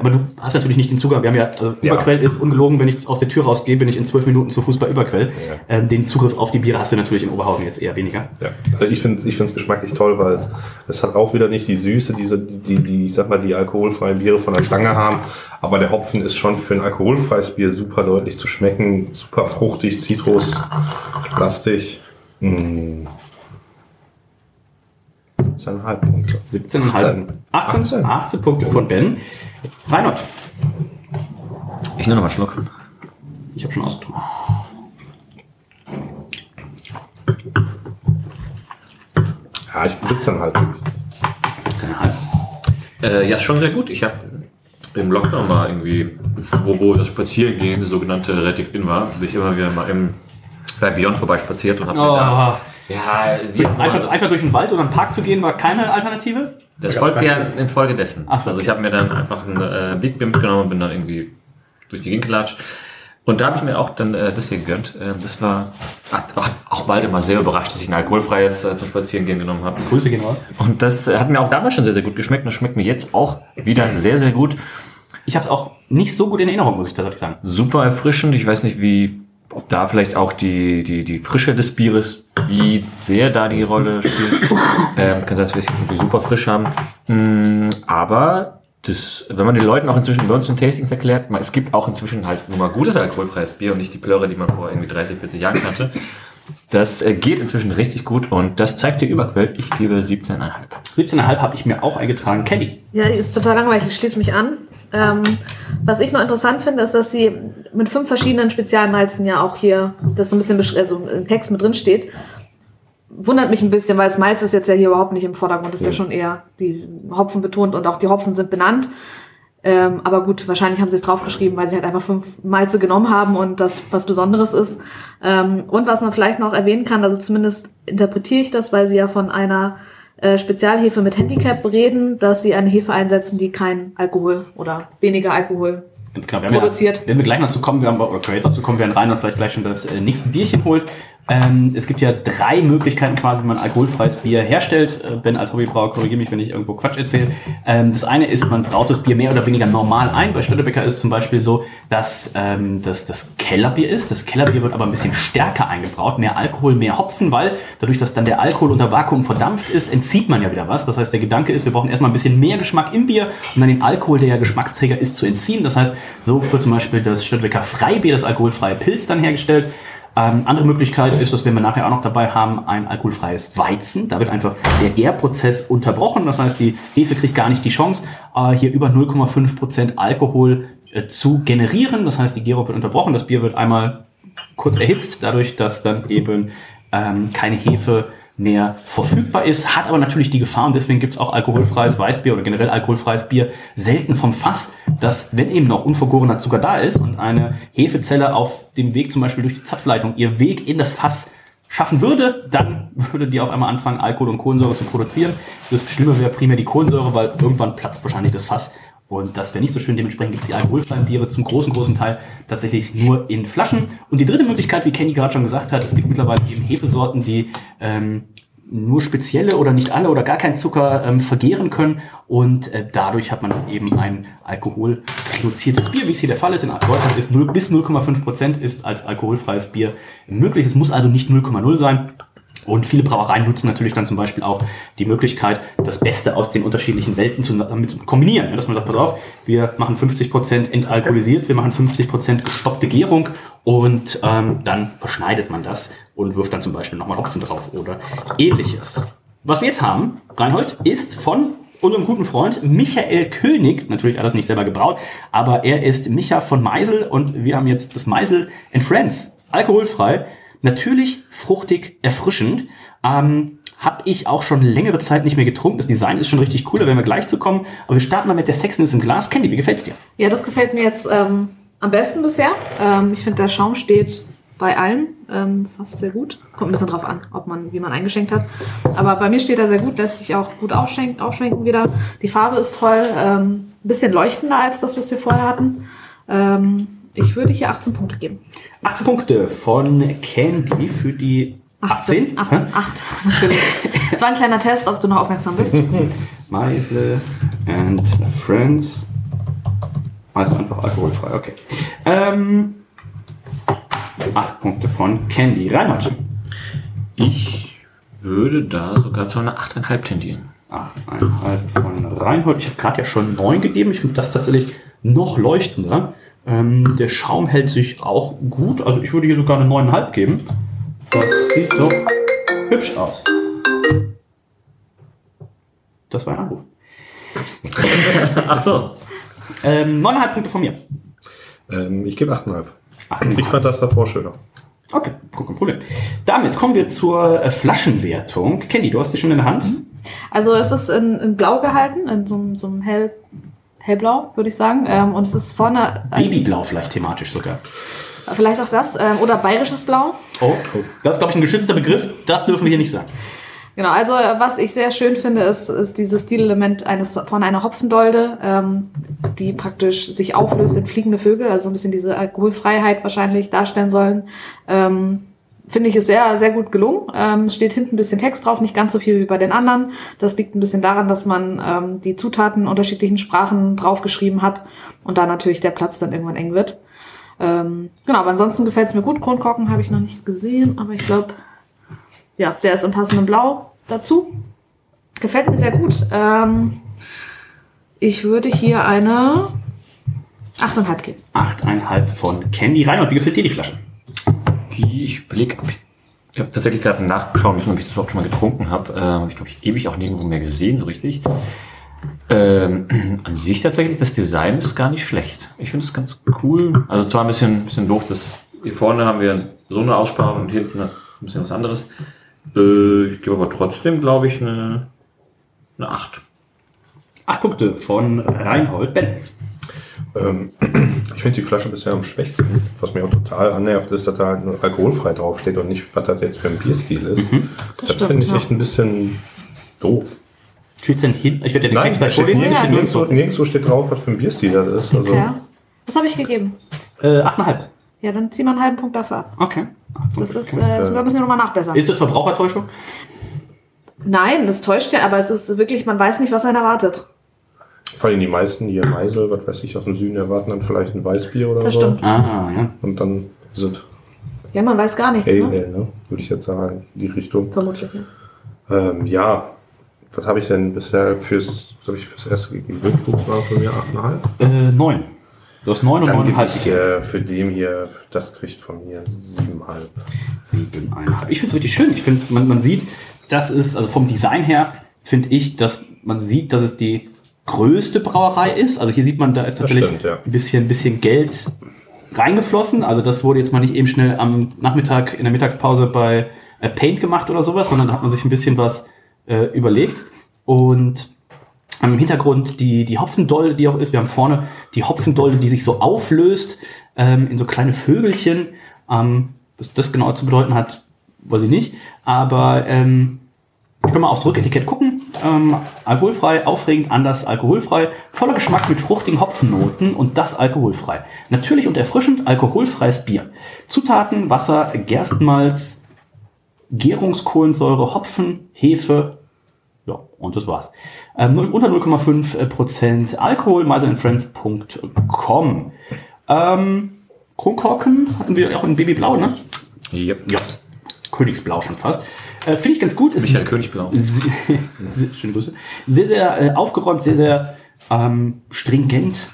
Aber du hast natürlich nicht den Zugang. Wir haben ja, also Ja. Überquell ist ungelogen, wenn ich aus der Tür rausgehe, bin ich in zwölf Minuten zu Fuß bei Überquell. Ähm, den Zugriff auf die Biere hast du natürlich in Oberhausen jetzt eher weniger. Ja, also ich finde es geschmacklich toll, weil es, es hat auch wieder nicht die Süße, diese, die, die, ich sag mal, die alkoholfreien Biere von der Stange haben. Aber der Hopfen ist schon für ein alkoholfreies Bier super deutlich zu schmecken. Super fruchtig, Zitrus, lastig. Mm. 17,5 Punkte. 17,5. 18, 18. 18 Punkte von Ben. Reinhold, Ich nehme noch mal einen Schluck. ich habe schon ausgetrunken. Ja, ich 17,5. 17,5. Äh, ja, ist schon sehr gut. Ich habe im Lockdown mal irgendwie, wo, wo das Spazierengehen, das sogenannte relativ in war, bin ich immer wieder mal im, bei Beyond vorbei spaziert und habe mir da. Ja, die, Einfach, einfach durch den Wald oder einen Park zu gehen, war keine Alternative? das folgte ja in Folge dessen. Ach so. Also ich habe mir dann einfach ein äh, Wegbier mitgenommen und bin dann irgendwie durch die Gegend gelatscht. Und da habe ich mir auch dann äh, das hier gegönnt. Äh, das war, hat auch Waldemar sehr überrascht, dass ich ein alkoholfreies äh, zum Spazierengehen genommen habe. Grüße gehen raus. Und das hat mir auch damals schon sehr, sehr gut geschmeckt und das schmeckt mir jetzt auch wieder sehr, sehr gut. Ich habe es auch nicht so gut in Erinnerung, muss ich tatsächlich sagen. Super erfrischend. Ich weiß nicht, wie, ob da vielleicht auch die, die, die Frische des Bieres, wie sehr da die Rolle spielt. ähm, kann sein, dass wir es natürlich super frisch haben. Mm, aber das, wenn man den Leuten auch inzwischen bei uns in Tastings erklärt, es gibt auch inzwischen halt nur mal gutes alkoholfreies Bier und nicht die Plörre, die man vor irgendwie 30, 40 Jahren kannte. Das äh, geht inzwischen richtig gut und das zeigt dir Überquell. Ich gebe 17,5. 17,5 habe ich mir auch eingetragen. Caddy. Ja, die ist total langweilig, ich schließe mich an. Ähm, was ich noch interessant finde, ist, dass sie mit fünf verschiedenen Spezialmalzen ja auch hier, das so ein bisschen besch- also im Text mit drin steht. Wundert mich ein bisschen, weil das Malz ist jetzt ja hier überhaupt nicht im Vordergrund, ist ja schon eher die Hopfen betont und auch die Hopfen sind benannt. Ähm, aber gut, wahrscheinlich haben sie es draufgeschrieben, weil sie halt einfach fünf Malze genommen haben und das was Besonderes ist. Ähm, und was man vielleicht noch erwähnen kann, also zumindest interpretiere ich das, weil sie ja von einer äh, Spezialhefe mit Handicap reden, dass sie eine Hefe einsetzen, die kein Alkohol oder weniger Alkohol Ganz genau. Wenn wir, Produziert. wenn wir gleich noch zu kommen, wir haben, oder können wir jetzt noch zu kommen, werden rein und vielleicht gleich schon das äh, nächste Bierchen holt. Ähm, es gibt ja drei Möglichkeiten quasi, wie man alkoholfreies Bier herstellt. Äh, Ben als Hobbybrauer, korrigiere mich, wenn ich irgendwo Quatsch erzähle. Ähm, das eine ist, man braut das Bier mehr oder weniger normal ein. Bei Stöttebecker ist es zum Beispiel so, dass ähm, das das Kellerbier ist. Das Kellerbier wird aber ein bisschen stärker eingebraut. Mehr Alkohol, mehr Hopfen, weil dadurch, dass dann der Alkohol unter Vakuum verdampft ist, entzieht man ja wieder was. Das heißt, der Gedanke ist, wir brauchen erstmal ein bisschen mehr Geschmack im Bier, um dann den Alkohol, der ja Geschmacksträger ist, zu entziehen. Das heißt, so wird zum Beispiel das Stöttebecker Freibier, das alkoholfreie Pilz, dann hergestellt. Ähm, andere Möglichkeit ist, das werden wir nachher auch noch dabei haben, ein alkoholfreies Weizen. Da wird einfach der Gärprozess unterbrochen. Das heißt, die Hefe kriegt gar nicht die Chance, äh, hier über 0,5% Alkohol äh, zu generieren. Das heißt, die Gärung wird unterbrochen. Das Bier wird einmal kurz erhitzt, dadurch, dass dann eben ähm, keine Hefe mehr verfügbar ist, hat aber natürlich die Gefahr, und deswegen gibt es auch alkoholfreies Weißbier oder generell alkoholfreies Bier selten vom Fass, dass wenn eben noch unvergorener Zucker da ist und eine Hefezelle auf dem Weg zum Beispiel durch die Zapfleitung ihr Weg in das Fass schaffen würde, dann würde die auf einmal anfangen, Alkohol und Kohlensäure zu produzieren. Das Schlimme wäre primär die Kohlensäure, weil irgendwann platzt wahrscheinlich das Fass und das wäre nicht so schön. Dementsprechend gibt es die alkoholfreien Biere zum großen, großen Teil tatsächlich nur in Flaschen. Und die dritte Möglichkeit, wie Kenny gerade schon gesagt hat, es gibt mittlerweile eben Hefesorten, die ähm, nur spezielle oder nicht alle oder gar keinen Zucker ähm, vergehren können. Und äh, dadurch hat man eben ein alkoholreduziertes Bier, wie es hier der Fall ist. In Deutschland ist 0, bis 0,5 Prozent ist als alkoholfreies Bier möglich. Es muss also nicht 0,0 sein. Und viele Brauereien nutzen natürlich dann zum Beispiel auch die Möglichkeit, das Beste aus den unterschiedlichen Welten zu, damit zu kombinieren. Dass man sagt, pass auf, wir machen 50% entalkoholisiert, wir machen 50% gestoppte Gärung und ähm, dann verschneidet man das und wirft dann zum Beispiel nochmal Hopfen drauf oder ähnliches. Was wir jetzt haben, Reinhold, ist von unserem guten Freund Michael König, natürlich alles nicht selber gebraut, aber er ist Micha von Meisel und wir haben jetzt das Meisel and Friends, alkoholfrei, natürlich fruchtig, erfrischend. Ähm, habe ich auch schon längere Zeit nicht mehr getrunken. Das Design ist schon richtig cool, da werden wir gleich zu kommen. Aber wir starten mal mit der Sexiness im Glas. Candy, wie gefällt's dir? Ja, das gefällt mir jetzt ähm, am besten bisher. Ähm, ich finde, der Schaum steht bei allen ähm, fast sehr gut. Kommt ein bisschen drauf an, ob man, wie man eingeschenkt hat. Aber bei mir steht er sehr gut, lässt sich auch gut aufschenken, aufschwenken wieder. Die Farbe ist toll, ähm, ein bisschen leuchtender als das, was wir vorher hatten. Ähm, ich würde hier 18 Punkte geben. 18 Punkte von Candy für die 18. 18, 8, natürlich. Das war ein kleiner Test, ob du noch aufmerksam bist. Meisel and Friends Also einfach alkoholfrei, okay. Ähm, acht Punkte von Candy. Reinhard. Ich würde da sogar zu einer 8,5 tendieren. 8,5 von Reinhold. Ich habe gerade ja schon 9 gegeben. Ich finde das tatsächlich noch leuchtender. Ähm, der Schaum hält sich auch gut. Also ich würde hier sogar eine 9,5 geben. Das sieht doch hübsch aus. Das war ein Anruf. Ach so. Ähm, 9,5 Punkte von mir. Ähm, ich gebe 8,5. 8,5. Ich fand das davor schöner. Okay, kein Problem. Damit kommen wir zur äh, Flaschenwertung. Candy, du hast sie schon in der Hand. Also es ist in, in Blau gehalten, in so, einem- so einem hell, hellblau, würde ich sagen. Ähm, und es ist vorne Babyblau vielleicht thematisch sogar. Vielleicht auch das. Ähm, oder bayerisches Blau. Oh, das ist, glaube ich, ein geschützter Begriff. Das dürfen wir hier nicht sagen. Genau, also äh, was ich sehr schön finde, ist, ist dieses Stilelement eines von einer Hopfendolde, ähm, die praktisch sich auflöst in fliegende Vögel, also so ein bisschen diese Alkoholfreiheit wahrscheinlich darstellen sollen. Ähm, finde ich ist sehr, sehr gut gelungen. Ähm, es steht hinten ein bisschen Text drauf, nicht ganz so viel wie bei den anderen. Das liegt ein bisschen daran, dass man ähm, die Zutaten unterschiedlichen Sprachen draufgeschrieben hat und da natürlich der Platz dann irgendwann eng wird. Ähm, genau, aber ansonsten gefällt es mir gut. Kronkorken habe ich noch nicht gesehen, aber ich glaube, ja, der ist im passenden Blau dazu. Gefällt mir sehr gut. Ähm, ich würde hier eine 8,5 geben. 8,5 von Candy. Reinhold, wie gefällt dir die Flasche? Die, ich überlege, ich, habe tatsächlich gerade nachschauen müssen, ob ich das überhaupt schon mal getrunken habe. Habe ich, glaube ich, ewig auch nirgendwo mehr gesehen, so richtig. Ähm, an sich tatsächlich, das Design ist gar nicht schlecht. Ich finde es ganz cool. Also zwar ein bisschen, bisschen doof, dass hier vorne haben wir so eine Aussparung und hinten ein bisschen was anderes. Äh, ich gebe aber trotzdem, glaube ich, eine, eine 8. 8 Punkte von Reinhold. Ben. Ähm, ich finde die Flasche bisher am schwächsten. Was mir auch total annervt, ist, dass da halt nur alkoholfrei draufsteht und nicht, was das jetzt für ein Bierstil ist. Das, stimmt, finde ich ja. echt ein bisschen doof. Steht's denn hinten? Ich werde ja den Nein, Text gleich steht vorlesen. nirgendwo, Ja, nirgendwo, nirgendwo steht drauf, was für ein Bierstil das ist. Also, Ja. Was habe ich gegeben? Äh, 8,5. Ja, dann zieh mal einen halben Punkt dafür ab. Okay. Das ist, äh, das müssen wir nochmal nachbessern. Ist das Verbrauchertäuschung? Nein, das täuscht ja, aber es ist wirklich, man weiß nicht, was einen erwartet. Vor allem die meisten hier Meisel, was weiß ich, aus dem Süden erwarten dann vielleicht ein Weißbier oder Das so. stimmt. Ah, ja. Und dann es Ja, man weiß gar nichts, Ale, ne? ne? würde ich jetzt sagen, die Richtung. Vermutlich. Ja. Ähm, ja, was habe ich denn bisher fürs, was habe ich fürs erste gegeben? Wildwuchs war von mir 8,5. Äh, 9. Du hast 9 und Dann gebe 9,5 ich gegeben. äh, für den hier, das kriegt von mir 7,5. 7,5. Ich finde es richtig schön. Ich finde man, man sieht, das ist, also vom Design her, finde ich, dass man sieht, dass es die größte Brauerei ist. Also hier sieht man, da ist tatsächlich stimmt, ja. ein bisschen, bisschen Geld reingeflossen. Also das wurde jetzt mal nicht eben schnell am Nachmittag in der Mittagspause bei äh, Paint gemacht oder sowas, sondern da hat man sich ein bisschen was äh, überlegt. Und im Hintergrund die, die Hopfendolde, die auch ist. Wir haben vorne die Hopfendolde, die sich so auflöst ähm, in so kleine Vögelchen. Ähm, was das genau zu bedeuten hat, weiß ich nicht. Aber ähm, wir können mal aufs Rücketikett gucken. Ähm, alkoholfrei, aufregend, anders, alkoholfrei. Voller Geschmack mit fruchtigen Hopfennoten und das alkoholfrei. Natürlich und erfrischend alkoholfreies Bier. Zutaten, Wasser, Gerstenmalz, Gärungskohlensäure, Hopfen, Hefe, ja, und das war's. Ähm, unter 0,5% Alkohol, meiselandfriends.com. Ähm, Kronkorken hatten wir auch in Babyblau, ne? Yep. Ja. Königsblau schon fast. Äh, Finde ich ganz gut. Ist Michael Königblau. sehr, sehr, schöne Grüße. Sehr, sehr äh, aufgeräumt, sehr, sehr ähm, stringent.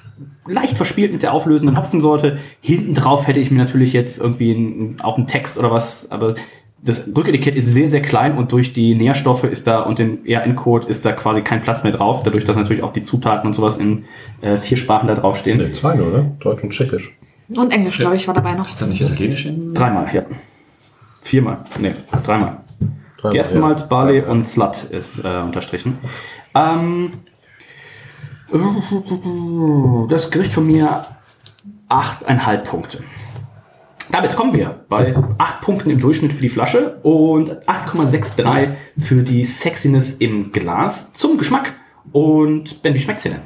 Leicht verspielt mit der auflösenden Hopfensorte. Hinten drauf hätte ich mir natürlich jetzt irgendwie ein, auch einen Text oder was, aber das Rücketikett ist sehr, sehr klein und durch die Nährstoffe ist da und den ERN-Code ist da quasi kein Platz mehr drauf, dadurch, dass natürlich auch die Zutaten und sowas in äh, vier Sprachen da draufstehen. Ne, zwei nur, ne? Deutsch und Tschechisch. Und Englisch, glaube ich, war dabei noch. Ist da nicht Italienisch in? Dreimal, ja. Viermal. Nee, dreimal. Dreimal, Gerstenmalz, ja. Barley Ja, ja. und Slut ist äh, unterstrichen. Ähm, das Gericht von mir 8,5 Punkte. Damit kommen wir bei 8 Punkten im Durchschnitt für die Flasche und 8,63 für die Sexiness im Glas zum Geschmack. Und Ben, wie schmeckt's dir denn?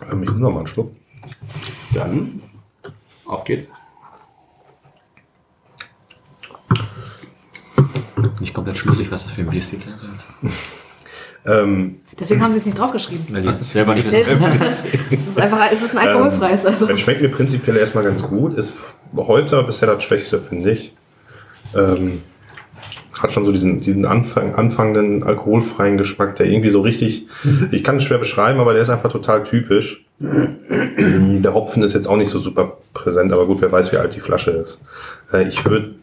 Ich nehme noch mal einen Schluck. Dann auf geht's. Nicht komplett schlüssig, was das für ein Bierstil ist. Ähm, Deswegen haben sie es nicht draufgeschrieben. Weil die es selber nicht Es ist einfach, es ist ein alkoholfreies. Also. Es schmeckt mir prinzipiell erstmal ganz gut. Ist heute bisher das Schwächste, finde ich. Ähm, hat schon so diesen, diesen Anfang, anfangenden alkoholfreien Geschmack, der irgendwie so richtig, ich kann es schwer beschreiben, aber der ist einfach total typisch. Der Hopfen ist jetzt auch nicht so super präsent, aber gut, wer weiß, wie alt die Flasche ist. Äh, ich würde,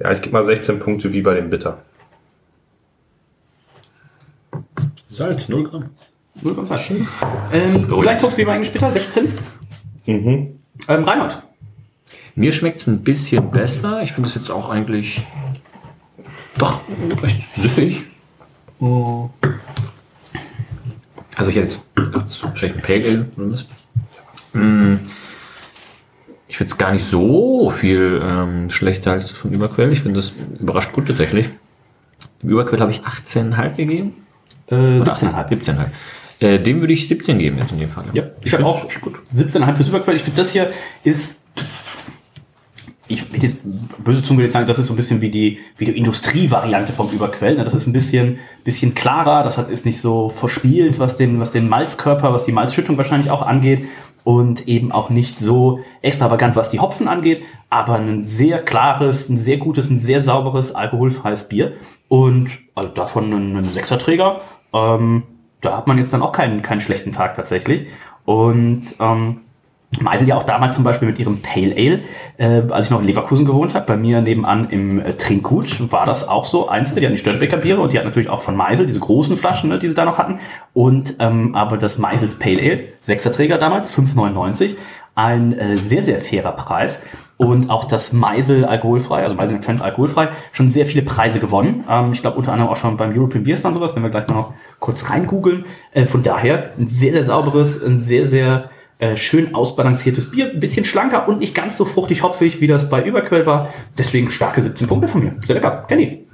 ja, ich gebe mal 16 Punkte wie bei dem Bitter. Salz, 0 Gramm. 0 Gramm Salz. Ähm, gleich kurz wie mein später, 16. Mhm. Ähm, Reinhold. Mir schmeckt es ein bisschen besser. Ich finde es jetzt auch eigentlich doch recht süffig. Oh. Also ich hätte jetzt vielleicht ein Pale Ale. Mm. Ich finde es gar nicht so viel ähm, schlechter als vom Überquell. Ich finde das überrascht gut tatsächlich. Dem Überquell habe ich 18,5 gegeben. Äh, Oder 17,5. 17,5. Äh, dem würde ich 17 geben jetzt in dem Fall. Ja, ich habe auch 17,5 für Superquell. Ich finde, das hier ist. Ich will jetzt böse Zunge jetzt sagen, das ist so ein bisschen wie die, wie die Industrievariante vom Überquell. ne? Das ist ein bisschen, bisschen klarer, das hat, ist nicht so verspielt, was den, was den Malzkörper, was die Malzschüttung wahrscheinlich auch angeht. Und eben auch nicht so extravagant, was die Hopfen angeht, aber ein sehr klares, ein sehr gutes, ein sehr sauberes, alkoholfreies Bier. Und also davon einen Sechserträger. Ähm, da hat man jetzt dann auch keinen, keinen schlechten Tag tatsächlich. Und ähm, Meisel ja auch damals zum Beispiel mit ihrem Pale Ale, äh, als ich noch in Leverkusen gewohnt habe, bei mir nebenan im äh, Trinkgut, war das auch so eins, die hatten die Störtebecker Biere und die hatten natürlich auch von Meisel diese großen Flaschen, ne, die sie da noch hatten. Und ähm, aber das Meisels Pale Ale, Sechserträger damals, 5,99, ein äh, sehr, sehr fairer Preis. Und auch das Meisel alkoholfrei, also Meisel Fans alkoholfrei, schon sehr viele Preise gewonnen. Ähm, ich glaube unter anderem auch schon beim European Beer Stand sowas, wenn wir gleich mal noch kurz reingoogeln. Äh, von daher ein sehr, sehr sauberes, ein sehr, sehr äh, schön ausbalanciertes Bier, ein bisschen schlanker und nicht ganz so fruchtig hopfig, wie das bei Überquell war. Deswegen starke 17 Punkte von mir. Sehr lecker. Kenny.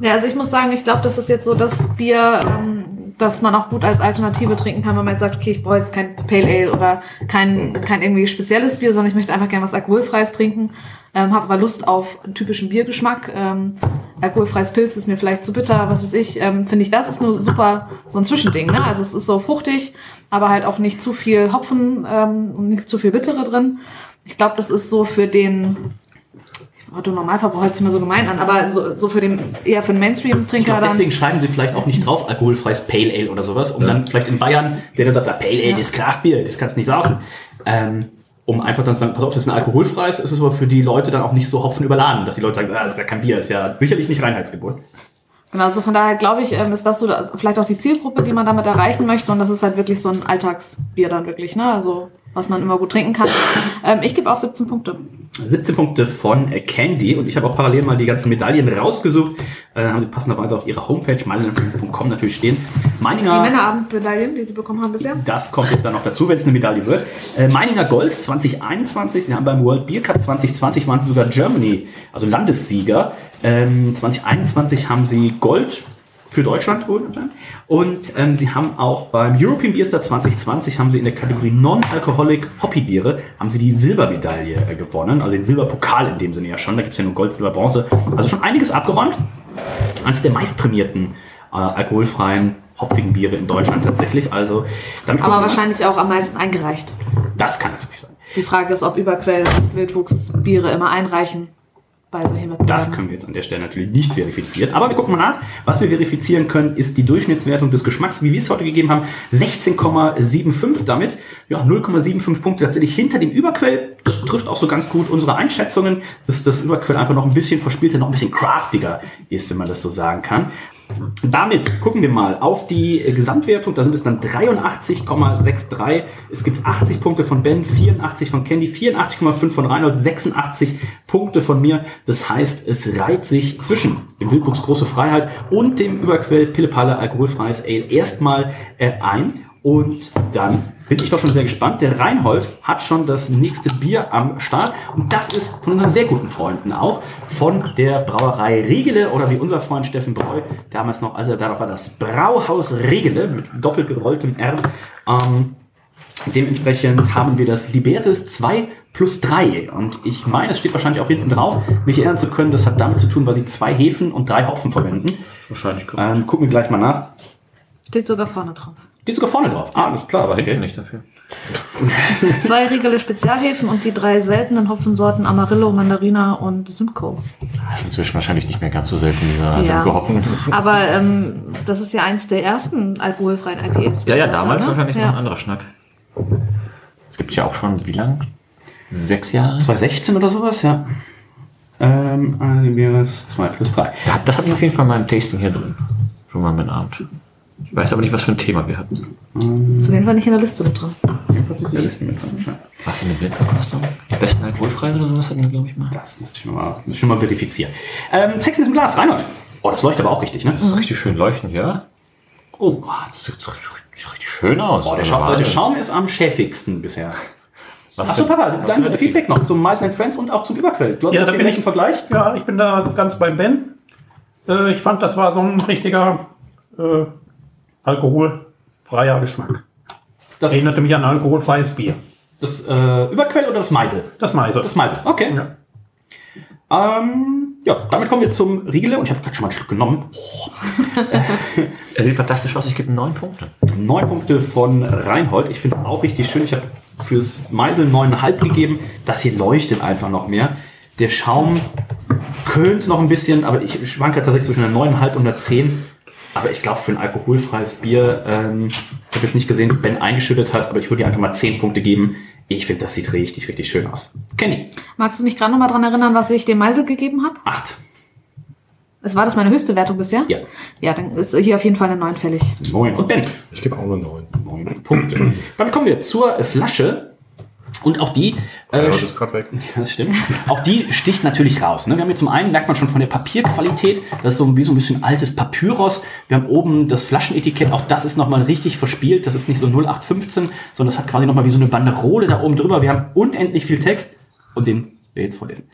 Ja, also ich muss sagen, ich glaube, das ist jetzt so das Bier, ähm, das man auch gut als Alternative trinken kann, wenn man jetzt sagt, okay, ich brauche jetzt kein Pale Ale oder kein, kein irgendwie spezielles Bier, sondern ich möchte einfach gerne was Alkoholfreies trinken, ähm, habe aber Lust auf einen typischen Biergeschmack. Ähm, alkoholfreies Pilz ist mir vielleicht zu bitter, was weiß ich. Ähm, Finde ich, das ist nur super so ein Zwischending. Ne? Also es ist so fruchtig, aber halt auch nicht zu viel Hopfen ähm, und nicht zu viel Bittere drin. Ich glaube, das ist so für den Otto Normalverbraucher hört sich immer so gemein an, aber so, so für den, eher für den Mainstream-Trinker dann. deswegen schreiben sie vielleicht auch nicht drauf alkoholfreies Pale Ale oder sowas, um dann vielleicht in Bayern, der dann sagt, ah, Pale Ale Ja. ist Kraftbier, das kannst du nicht saufen. Ähm, um einfach dann zu sagen, pass auf, das ist ein alkoholfreies, ist es aber für die Leute dann auch nicht so Hopfen überladen, dass die Leute sagen, ah, das ist ja kein Bier, das ist ja sicherlich nicht Reinheitsgebot. Genau, also von daher glaube ich, ähm, ist das so vielleicht auch die Zielgruppe, die man damit erreichen möchte. Und das ist halt wirklich so ein Alltagsbier dann wirklich, ne? Also was man immer gut trinken kann. Ähm, ich gebe auch 17 Punkte. 17 Punkte von Candy und ich habe auch parallel mal die ganzen Medaillen rausgesucht. Äh, haben sie passenderweise auf ihrer Homepage meilenfans.com natürlich stehen. Die Meininger, Männerabendmedaillen, die sie bekommen haben bisher. das kommt jetzt dann noch dazu, wenn es eine Medaille wird. Äh, Meininger Gold 2021, sie haben beim World Beer Cup 2020 waren sie sogar Germany, also Landessieger. Ähm, 2021 haben sie Gold für Deutschland anscheinend. Und ähm, sie haben auch beim European Beer Star 2020 haben sie in der Kategorie Non-Alcoholic Hobbybiere haben sie die Silbermedaille äh, gewonnen, also den Silberpokal in dem Sinne ja schon. Da gibt es ja nur Gold, Silber, Bronze. Also schon einiges abgeräumt. Eines der meistprämierten äh, alkoholfreien hopfigen Biere in Deutschland tatsächlich. Also damit Aber wahrscheinlich auch am meisten eingereicht. das kann natürlich sein. Die Frage ist, ob Überquell und Wildwuchsbiere immer einreichen bei solchen Wettbewerben. Das können wir jetzt an der Stelle natürlich nicht verifizieren. Aber wir gucken mal nach. Was wir verifizieren können, ist die Durchschnittswertung des Geschmacks, wie wir es heute gegeben haben. 16,75 damit. Ja, 0,75 Punkte tatsächlich hinter dem Überquell. Das trifft auch so ganz gut unsere Einschätzungen, dass das Überquell einfach noch ein bisschen verspielter, noch ein bisschen craftiger ist, wenn man das so sagen kann. Damit gucken wir mal auf die Gesamtwertung. Da sind es dann 83,63. Es gibt 80 Punkte von Ben, 84 von Candy, 84,5 von Reinhold, 86 Punkte von mir. Das heißt, es reiht sich zwischen dem Wildwuchs Große Freiheit und dem Überquell Pillepalle alkoholfreies Ale erstmal äh, ein. Und dann bin ich doch schon sehr gespannt. Der Reinhold hat schon das nächste Bier am Start. Und das ist von unseren sehr guten Freunden auch. Von der Brauerei Regele oder wie unser Freund Steffen Breu damals noch, also da war das Brauhaus Regele mit doppelt gerolltem R. Ähm, Dementsprechend haben wir das Liberis 2 plus 3. Und ich meine, es steht wahrscheinlich auch hinten drauf, mich erinnern zu können, das hat damit zu tun, weil sie zwei Hefen und drei Hopfen verwenden. Wahrscheinlich korrekt. Ähm, gucken wir gleich mal nach. Steht sogar vorne drauf. Steht sogar vorne drauf. Ah, alles klar. Aber okay. nicht dafür. Zwei Riegele Spezialhefen und die drei seltenen Hopfensorten Amarillo, Mandarina und Simcoe. Das ist inzwischen wahrscheinlich nicht mehr ganz so selten, dieser Ja. Simcoe-Hopfen. Aber ähm, das ist ja eins der ersten alkoholfreien IPAs. Ja, ja, damals ne? wahrscheinlich noch ja. ein anderer Schnack. Es gibt ja auch schon, wie lang? Sechs Jahre? 2016 oder sowas, ja. Ähm, Albiers 2 plus 3. Ja, Das hatte ich auf jeden Fall mal im Tasting hier drin. Schon mal mit Abend. Ich weiß aber nicht, was für ein Thema wir hatten. Ist auf jeden Fall nicht in der Liste mit drin. Was in der Blindverkostung? Die besten alkoholfreien oder sowas hatten wir, glaube ich, mal. Das müsste ich mal, müsste ich schon mal verifizieren. Ähm, Sex ist im Glas, Reinhold. Oh, das leuchtet aber auch richtig, ne? Das ist richtig schön leuchtend, ja? Oh, das sieht richtig, schön aus. Oh, der, Schaum, der. Schaum ist am schäfigsten bisher. Was Achso, Papa, dein ein Feedback noch zum Meisen Friends und auch zum Überquell. Glaubst Ja, du, bin ist ich- ein Vergleich? Ja, ich bin da ganz bei Ben. Äh, ich fand, das war so ein richtiger äh, alkoholfreier Geschmack. Das, Erinnerte mich an alkoholfreies Bier. das äh, Überquell oder das Meisel? Das Meise. Das Meisel, okay. Ja. Ähm, ja, damit kommen wir zum Riegele und ich habe gerade schon mal einen Schluck genommen. Er sieht fantastisch aus, ich gebe neun Punkte. Neun Punkte von Reinhold. Ich finde es auch richtig schön. Ich habe fürs Meisel neuneinhalb gegeben. Das hier leuchtet einfach noch mehr. Der Schaum könt noch ein bisschen, aber ich schwanke tatsächlich zwischen einer neuneinhalb und einer zehn. Aber ich glaube, für ein alkoholfreies Bier, ähm, ich habe jetzt nicht gesehen, Ben eingeschüttet hat, aber ich würde dir einfach mal zehn Punkte geben. Ich finde, das sieht richtig, richtig schön aus. Kenny, Magst du mich gerade noch mal dran erinnern, was ich dem Meisel gegeben habe? acht. Es war das meine höchste Wertung bisher? Ja. Ja, dann ist hier auf jeden Fall eine 9 fällig. Neun. Und Ben, Ich gebe auch eine 9. neun Punkte. Damit kommen wir zur Flasche. Und auch die Ja, äh, das ist gerade weg. Das stimmt. Auch die sticht natürlich raus. Ne? Wir haben hier zum einen, merkt man schon von der Papierqualität, das ist so wie so ein bisschen altes Papyrus. Wir haben oben das Flaschenetikett, auch das ist nochmal richtig verspielt. Das ist nicht so 0815, sondern das hat quasi nochmal wie so eine Banderole da oben drüber. Wir haben unendlich viel Text und den werde ich jetzt vorlesen.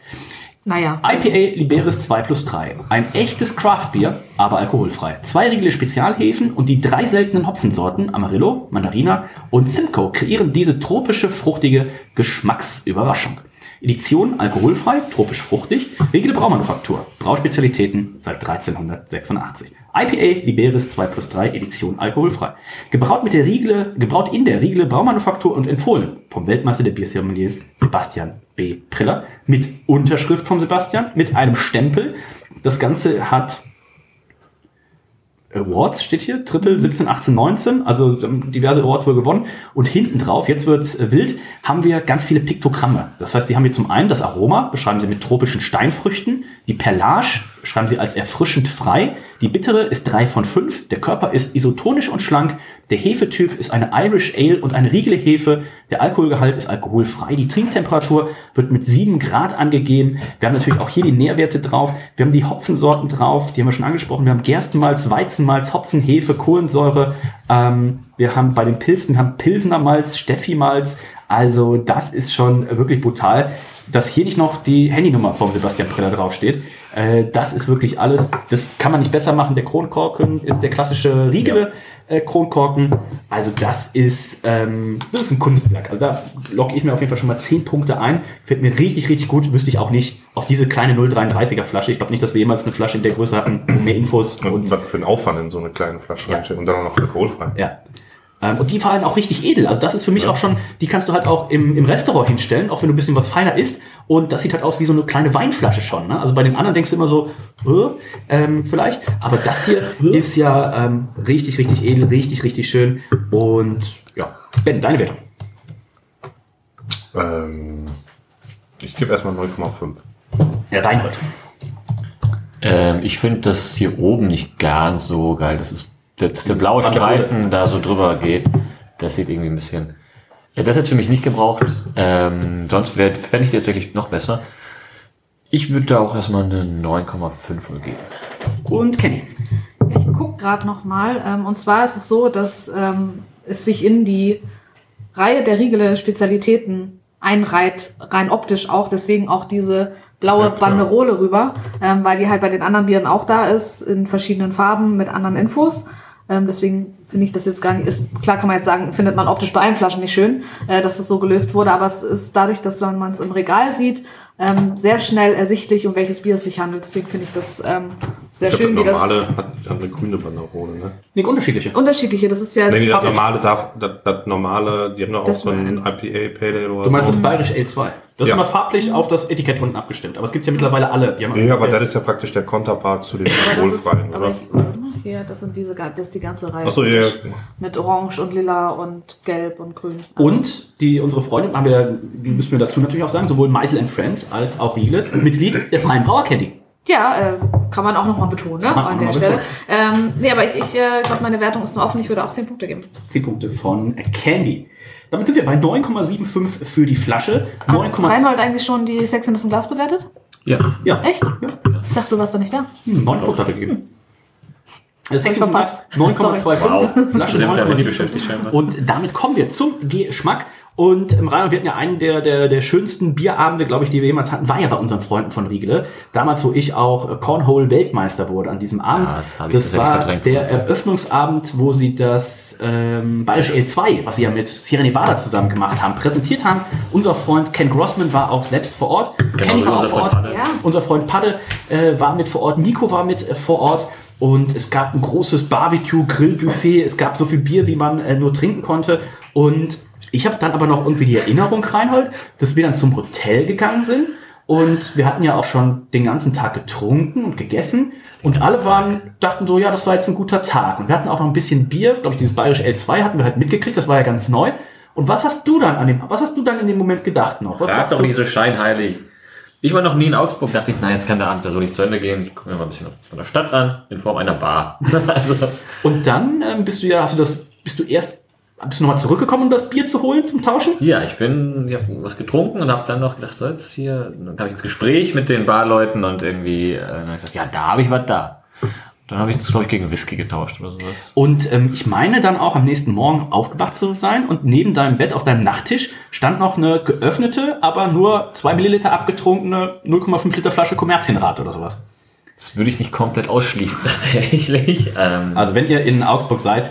Naja. IPA Liberis 2 plus 3. Ein echtes Craftbier, aber alkoholfrei. Zwei Riegele Spezialhefen und die drei seltenen Hopfensorten Amarillo, Mandarina und Simcoe kreieren diese tropische, fruchtige Geschmacksüberraschung. Edition alkoholfrei, tropisch fruchtig, Riegele Braumanufaktur, Brauspezialitäten seit 1386. IPA Liberis 2 plus 3 Edition alkoholfrei. Gebraut mit der Riegele, gebraut in der Riegele Braumanufaktur und empfohlen vom Weltmeister der Biersommeliers Sebastian B. Priller mit Unterschrift von Sebastian, mit einem Stempel. Das Ganze hat Awards steht hier, Triple 17, 18, 19, also diverse Awards wohl gewonnen. Und hinten drauf, jetzt wird's äh, wild, haben wir ganz viele Piktogramme. Das heißt, die haben hier zum einen das Aroma, beschreiben sie mit tropischen Steinfrüchten. Die Perlage schreiben sie als erfrischend frei. Die bittere ist 3 von 5. Der Körper ist isotonisch und schlank. Der Hefetyp ist eine Irish Ale und eine Riegele Hefe. Der Alkoholgehalt ist alkoholfrei. Die Trinktemperatur wird mit 7 Grad angegeben. Wir haben natürlich auch hier die Nährwerte drauf. Wir haben die Hopfensorten drauf, die haben wir schon angesprochen. Wir haben Gerstenmalz, Weizenmalz, Hopfen, Hefe, Kohlensäure. Ähm, wir haben bei den Pilzen, wir haben Pilsener Malz, Steffi-Malz. Also das ist schon wirklich brutal. Dass hier nicht noch die Handynummer vom Sebastian Preller draufsteht, äh, das ist wirklich alles. Das kann man nicht besser machen. Der Kronkorken ist der klassische Riegele äh, Kronkorken. Also das ist, ähm, das ist ein Kunstwerk. Also da logge ich mir auf jeden Fall schon mal 10 Punkte ein. Fällt mir richtig, richtig gut. Wüsste ich auch nicht auf diese kleine 0,33er Flasche. Ich glaube nicht, dass wir jemals eine Flasche in der Größe hatten. Mehr Infos. Und was für einen Aufwand in so eine kleine Flasche Ja. und dann auch noch alkoholfrei. Ja. Ähm, und die vor allem auch richtig edel. Also das ist für mich auch schon, die kannst du halt auch im, im Restaurant hinstellen, auch wenn du ein bisschen was feiner isst. Und das sieht halt aus wie so eine kleine Weinflasche schon. Ne? Also bei den anderen denkst du immer so, äh, ähm, vielleicht. Aber das hier ist ja ähm, richtig, richtig edel, richtig, richtig schön. Und ja, Ben, deine Wertung. Ähm, ich gebe erstmal 0,5. Ja, Reinhold. Ähm, ich finde das hier oben nicht ganz so geil. Das ist, dass der blaue. Streifen da so drüber geht. Das sieht irgendwie ein bisschen. Ja, das hätte für mich nicht gebraucht. Ähm, sonst wäre fände ich die tatsächlich noch besser. Ich würde da auch erstmal eine 9,5 wohl geben. Und Kenny. Ich gucke gerade noch mal. Ähm, und zwar ist es so, dass ähm, es sich in die Reihe der Riegele Spezialitäten einreiht, rein optisch auch. Deswegen auch diese blaue Ja. Banderole rüber, ähm, weil die halt bei den anderen Bieren auch da ist, in verschiedenen Farben mit anderen Infos. Ähm, deswegen finde ich das jetzt gar nicht, ist, klar kann man jetzt sagen, findet man optisch bei allen Flaschen nicht schön, äh, dass es so gelöst wurde, aber es ist dadurch, dass wenn man es im Regal sieht, ähm, sehr schnell ersichtlich, um welches Bier es sich handelt. Deswegen finde ich das ähm, sehr Ich glaub, schön, das wie das normale hat, hat eine grüne Banderole, ne? Nee, unterschiedliche. unterschiedliche, das ist ja Nee, das farblich. normale darf, das, das normale, die haben doch auch so ein IPA Pale Ale oder Du meinst so. das Bayerisch L2. Das Ja. ist immer farblich auf das Etikett unten abgestimmt. Aber es gibt ja mittlerweile alle. Die haben Nee, aber das ist ja praktisch der Konterpart zu den alkoholfreien, oder? Hier, das sind diese, das ist die ganze Reihe. Achso, ja, ja. Mit Orange und Lila und Gelb und Grün. Also, Und die, unsere Freundin, haben wir, müssen wir dazu natürlich auch sagen, sowohl Meisel and Friends als auch Riegele, Mitglied der Freien Brauerkette. Ja, äh, kann man auch nochmal betonen, ne? An der Stelle. Ähm, nee, aber ich, ich äh, glaube, meine Wertung ist nur offen. Ich würde auch 10 Punkte geben. 10 Punkte von Candy. Damit sind wir bei 9,75 für die Flasche. Hat 9,2. Reinhold eigentlich schon die Sex in das Glas bewertet? Ja. Ja, Echt? Ich dachte, du warst da nicht da. 9 Punkte hat er gegeben. Verpasst. 9,25. Wow. Flasche Sind damit 9,75. beschäftigt scheinbar. Und damit kommen wir zum Geschmack. Und im Rheinland, wir hatten ja einen der, der, der schönsten Bierabende, glaube ich, die wir jemals hatten, war ja bei unseren Freunden von Riegele. Damals, wo ich auch äh, Cornhole-Weltmeister wurde an diesem Abend. Ja, das hab ich das tatsächlich war verdrängt. der Eröffnungsabend, wo sie das ähm, Bayerische L2, was sie ja mit Sierra Nevada zusammen gemacht haben, präsentiert haben. Unser Freund Ken Grossman war auch selbst vor Ort. Kenny so war auch vor Freund Ort. Padde. Ja. Unser Freund Padde äh, war mit vor Ort, Nico war mit äh, vor Ort und es gab ein großes Barbecue-Grillbuffet. Es gab so viel Bier, wie man äh, nur trinken konnte. Und ich habe dann aber noch irgendwie die Erinnerung, Reinhold, dass wir dann zum Hotel gegangen sind. Und wir hatten ja auch schon den ganzen Tag getrunken und gegessen. Und alle waren, dachten so, ja, das war jetzt ein guter Tag. Und wir hatten auch noch ein bisschen Bier, glaube ich, dieses bayerische L2 hatten wir halt mitgekriegt, das war ja ganz neu. Und was hast du dann an dem, was hast du dann in dem Moment gedacht noch? Was dachtest doch du? nicht so scheinheilig. Ich war noch nie in Augsburg, dachte ich, na, jetzt kann der Abend ja so nicht zu Ende gehen. Ich gucke mir mal ein bisschen von der Stadt an, in Form einer Bar. also, Und dann ähm, bist du ja, hast du das, bist du erst, bist du nochmal zurückgekommen, um das Bier zu holen zum Tauschen? ja, ich bin, ich hab was getrunken und habe dann noch gedacht, so jetzt hier, dann habe ich ins Gespräch mit den Barleuten und irgendwie, äh, dann hab ich gesagt, ja, da habe ich was da. Dann habe ich das, glaube ich, gegen Whisky getauscht oder sowas. Und ähm, ich meine dann auch am nächsten Morgen aufgewacht zu sein und neben deinem Bett auf deinem Nachttisch stand noch eine geöffnete, aber nur zwei Milliliter abgetrunkene 0,5 Liter Flasche Kommerzienrat oder sowas. Das würde ich nicht komplett ausschließen, tatsächlich. Ähm, Also wenn ihr in Augsburg seid,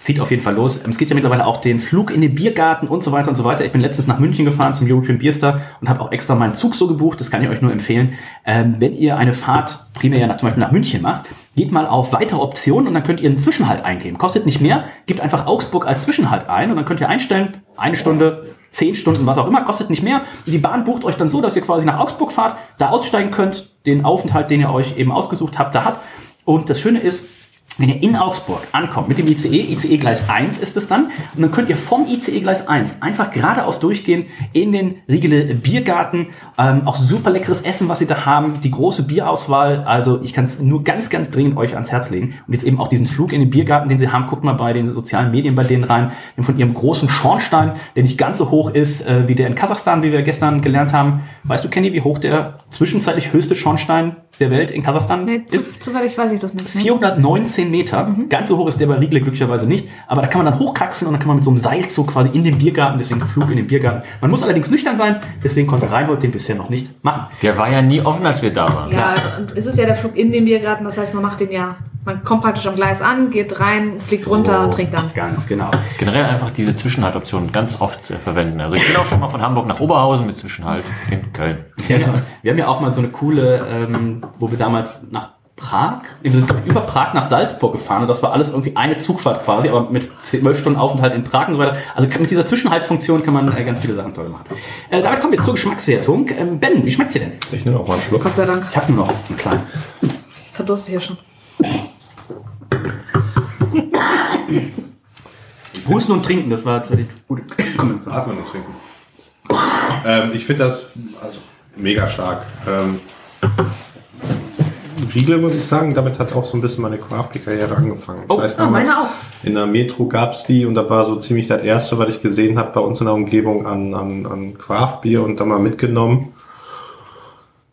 zieht auf jeden Fall los. Ähm, Es gibt ja mittlerweile auch den Flug in den Biergarten und so weiter und so weiter. Ich bin letztens nach München gefahren zum European Beer Star und habe auch extra meinen Zug so gebucht. Das kann ich euch nur empfehlen. Ähm, wenn ihr eine Fahrt primär nach, zum Beispiel nach München macht, geht mal auf weitere Optionen und dann könnt ihr einen Zwischenhalt eingeben. Kostet nicht mehr. Gebt einfach Augsburg als Zwischenhalt ein und dann könnt ihr einstellen, eine Stunde, zehn Stunden, was auch immer, kostet nicht mehr. Die Bahn bucht euch dann so, dass ihr quasi nach Augsburg fahrt, da aussteigen könnt, den Aufenthalt, den ihr euch eben ausgesucht habt, da hat. Und das Schöne ist, wenn ihr in Augsburg ankommt mit dem ICE, ICE Gleis 1 ist es dann, und dann könnt ihr vom ICE Gleis 1 einfach geradeaus durchgehen in den Riegele Biergarten. Ähm, auch super leckeres Essen, was sie da haben, die große Bierauswahl. Also ich kann es nur ganz, ganz dringend euch ans Herz legen. Und jetzt eben auch diesen Flug in den Biergarten, den sie haben, guckt mal bei den sozialen Medien bei denen rein. Haben von ihrem großen Schornstein, der nicht ganz so hoch ist äh, wie der in Kasachstan, wie wir gestern gelernt haben. Weißt du, Kenny, wie hoch der zwischenzeitlich höchste Schornstein der Welt in Kasachstan Nee, zu, ist? zufällig weiß ich das nicht. Ne? 419 Meter. Ganz so hoch ist der bei Riegele glücklicherweise nicht. Aber da kann man dann hochkraxeln und dann kann man mit so einem Seilzug quasi in den Biergarten, deswegen Flug in den Biergarten. Man muss allerdings nüchtern sein, deswegen konnte Reinhold den bisher noch nicht machen. der war ja nie offen, als wir da waren. Ja, und es ist ja der Flug in den Biergarten, das heißt, man macht den ja, man kommt praktisch am Gleis an, geht rein, fliegt runter und trinkt dann. Ganz genau. Generell einfach diese Zwischenhaltoption ganz oft äh, verwenden. Also ich bin auch schon mal von Hamburg nach Oberhausen mit Zwischenhalt in Köln. Ja, wir haben ja auch mal so eine coole, ähm, wo wir damals nach Prag, wir sind glaub ich, über Prag nach Salzburg gefahren und das war alles irgendwie eine Zugfahrt quasi, aber mit zwölf Stunden Aufenthalt in Prag und so weiter. Also mit dieser Zwischenhaltfunktion kann man äh, ganz viele Sachen toll machen. Äh, damit kommen wir zur Geschmackswertung. Ähm, ben, wie schmeckt's dir denn? Ich nehme auch mal einen Schluck. Gott sei Dank. Ich habe nur noch einen kleinen. Ich verdurste hier schon. Husten und Trinken, das war tatsächlich gut. Atmen und trinken. Ähm, ich finde das also mega stark. Ähm, Riegel, muss ich sagen, damit hat auch so ein bisschen meine Crafty-Karriere angefangen. Oh, weiß Ah, meine auch. In der Metro gab es die und das war so ziemlich das erste, was ich gesehen habe bei uns in der Umgebung an, an, an Craft-Bier und dann mal mitgenommen.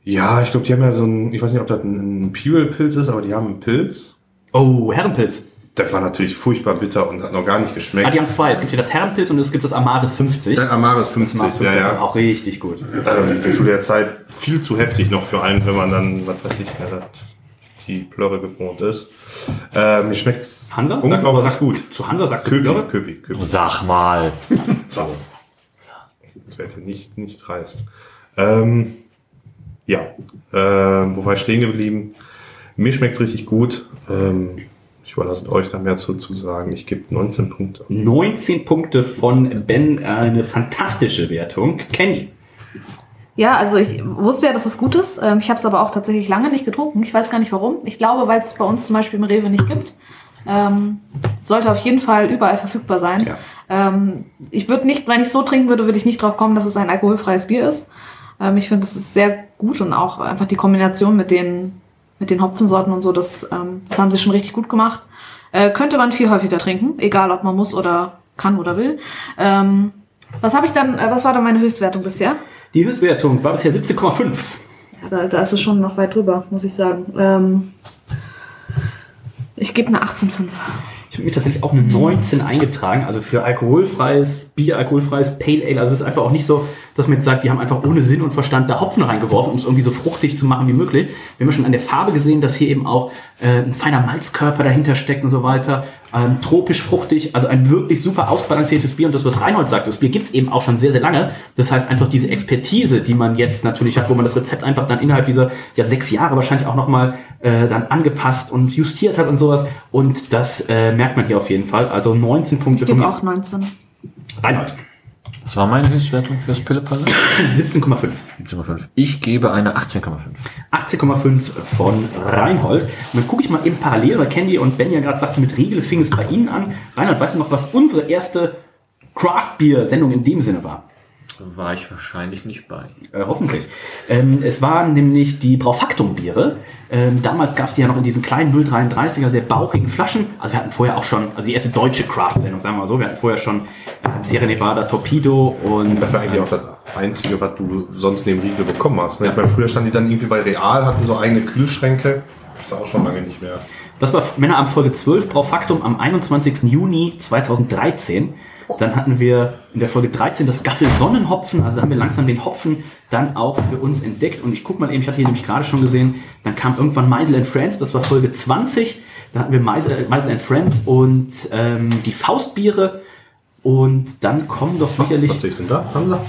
Ja, ich glaube, die haben ja so ein, ich weiß nicht, ob das ein Imperial-Pilz ist, aber die haben einen Pilz. Oh, Herrenpilz. Der war natürlich furchtbar bitter und hat noch gar nicht Ah, geschmeckt. die haben zwei. Es gibt hier das Herrenpilz und es gibt das Amaris 50. Der Amaris 50, Amaris 50 ja, ist ja. auch richtig gut. ähm, zu der Zeit viel zu heftig noch für einen, wenn man dann, was weiß ich, ja, das die Plörre gewohnt ist. Äh, mir schmeckt's Hansa? Sag, unglaublich aber sagst gut. Zu Hansa sagst du Köpi, Plörre? Köpi, Köpi. Sag mal. So. Das hätte nicht, nicht dreist. Ähm, ja, ähm, wo war ich stehen geblieben? Mir schmeckt's richtig gut. Ähm, überlasse euch da mehr zu, zu sagen. Ich gebe 19 Punkte. 19 Punkte von Ben, eine fantastische Wertung. Kenny. Ja, also ich wusste ja, dass es gut ist. Ähm, Ich habe es aber auch tatsächlich lange nicht getrunken. Ich weiß gar nicht warum. Ich glaube, weil es bei uns zum Beispiel im Rewe nicht gibt. Ähm, sollte auf jeden Fall überall verfügbar sein. Ja. Ähm, ich würde nicht, wenn ich so trinken würde, würde ich nicht drauf kommen, dass es ein alkoholfreies Bier ist. Ähm, ich finde, es ist sehr gut und auch einfach die Kombination mit den, mit den Hopfensorten und so, das, ähm, das haben sie schon richtig gut gemacht. Äh, könnte man viel häufiger trinken, egal ob man muss oder kann oder will. Ähm, was habe ich dann, äh, was war dann meine Höchstwertung bisher? Die Höchstwertung war bisher 17,5. Ja, da, da ist es schon noch weit drüber, muss ich sagen. Ähm, ich gebe eine 18,5. Ich habe mir tatsächlich auch eine 19 eingetragen, also für alkoholfreies Bier, alkoholfreies Pale Ale. Also es ist einfach auch nicht so, dass man jetzt sagt, die haben einfach ohne Sinn und Verstand da Hopfen reingeworfen, um es irgendwie so fruchtig zu machen wie möglich. Wir haben ja schon an der Farbe gesehen, dass hier eben auch äh, ein feiner Malzkörper dahinter steckt und so weiter. Ähm, tropisch fruchtig, also ein wirklich super ausbalanciertes Bier. Und das, was Reinhold sagt, das Bier gibt's eben auch schon sehr, sehr lange. Das heißt einfach diese Expertise, die man jetzt natürlich hat, wo man das Rezept einfach dann innerhalb dieser ja, sechs Jahre wahrscheinlich auch nochmal äh, dann angepasst und justiert hat und sowas. Und das äh, merkt man hier auf jeden Fall. Also 19 Punkte Ich von gebe auch 19. Reinhold. Das war meine Höchstwertung fürs Pillepalle. 17,5. 17,5. Ich gebe eine 18,5. 18,5 von Reinhold. Und dann gucke ich mal eben parallel, weil Candy und Ben ja gerade sagten, mit Riegel fing es bei Ihnen an. Reinhold, weißt du noch, was unsere erste Craft-Bier-Sendung in dem Sinne war? War ich wahrscheinlich nicht bei. Äh, hoffentlich. Ähm, es waren nämlich die Braufaktum-Biere. Ähm, damals gab es die ja noch in diesen kleinen 0,33er, sehr bauchigen Flaschen. Also wir hatten vorher auch schon, also die erste deutsche Craft-Sendung, sagen wir mal so. Wir hatten vorher schon äh, Sierra Nevada, Torpedo und... Das ist eigentlich auch das Einzige, was du sonst neben Riegel bekommen hast. Ne? Weil früher standen die dann irgendwie bei Real, hatten so eigene Kühlschränke. Das ist auch schon lange nicht mehr. Das war Männerabend Folge 12, Braufaktum am 21. Juni 2013. Dann hatten wir in der Folge 13 das Gaffel Sonnenhopfen. Also da haben wir langsam den Hopfen dann auch für uns entdeckt. Und ich guck mal eben, ich hatte hier nämlich gerade schon gesehen, dann kam irgendwann Meisel and Friends, das war Folge 20. Da hatten wir Meisel, Meisel and Friends und ähm, die Faustbiere. Und dann kommen doch sicherlich... Was sehe ich denn da? Hansa?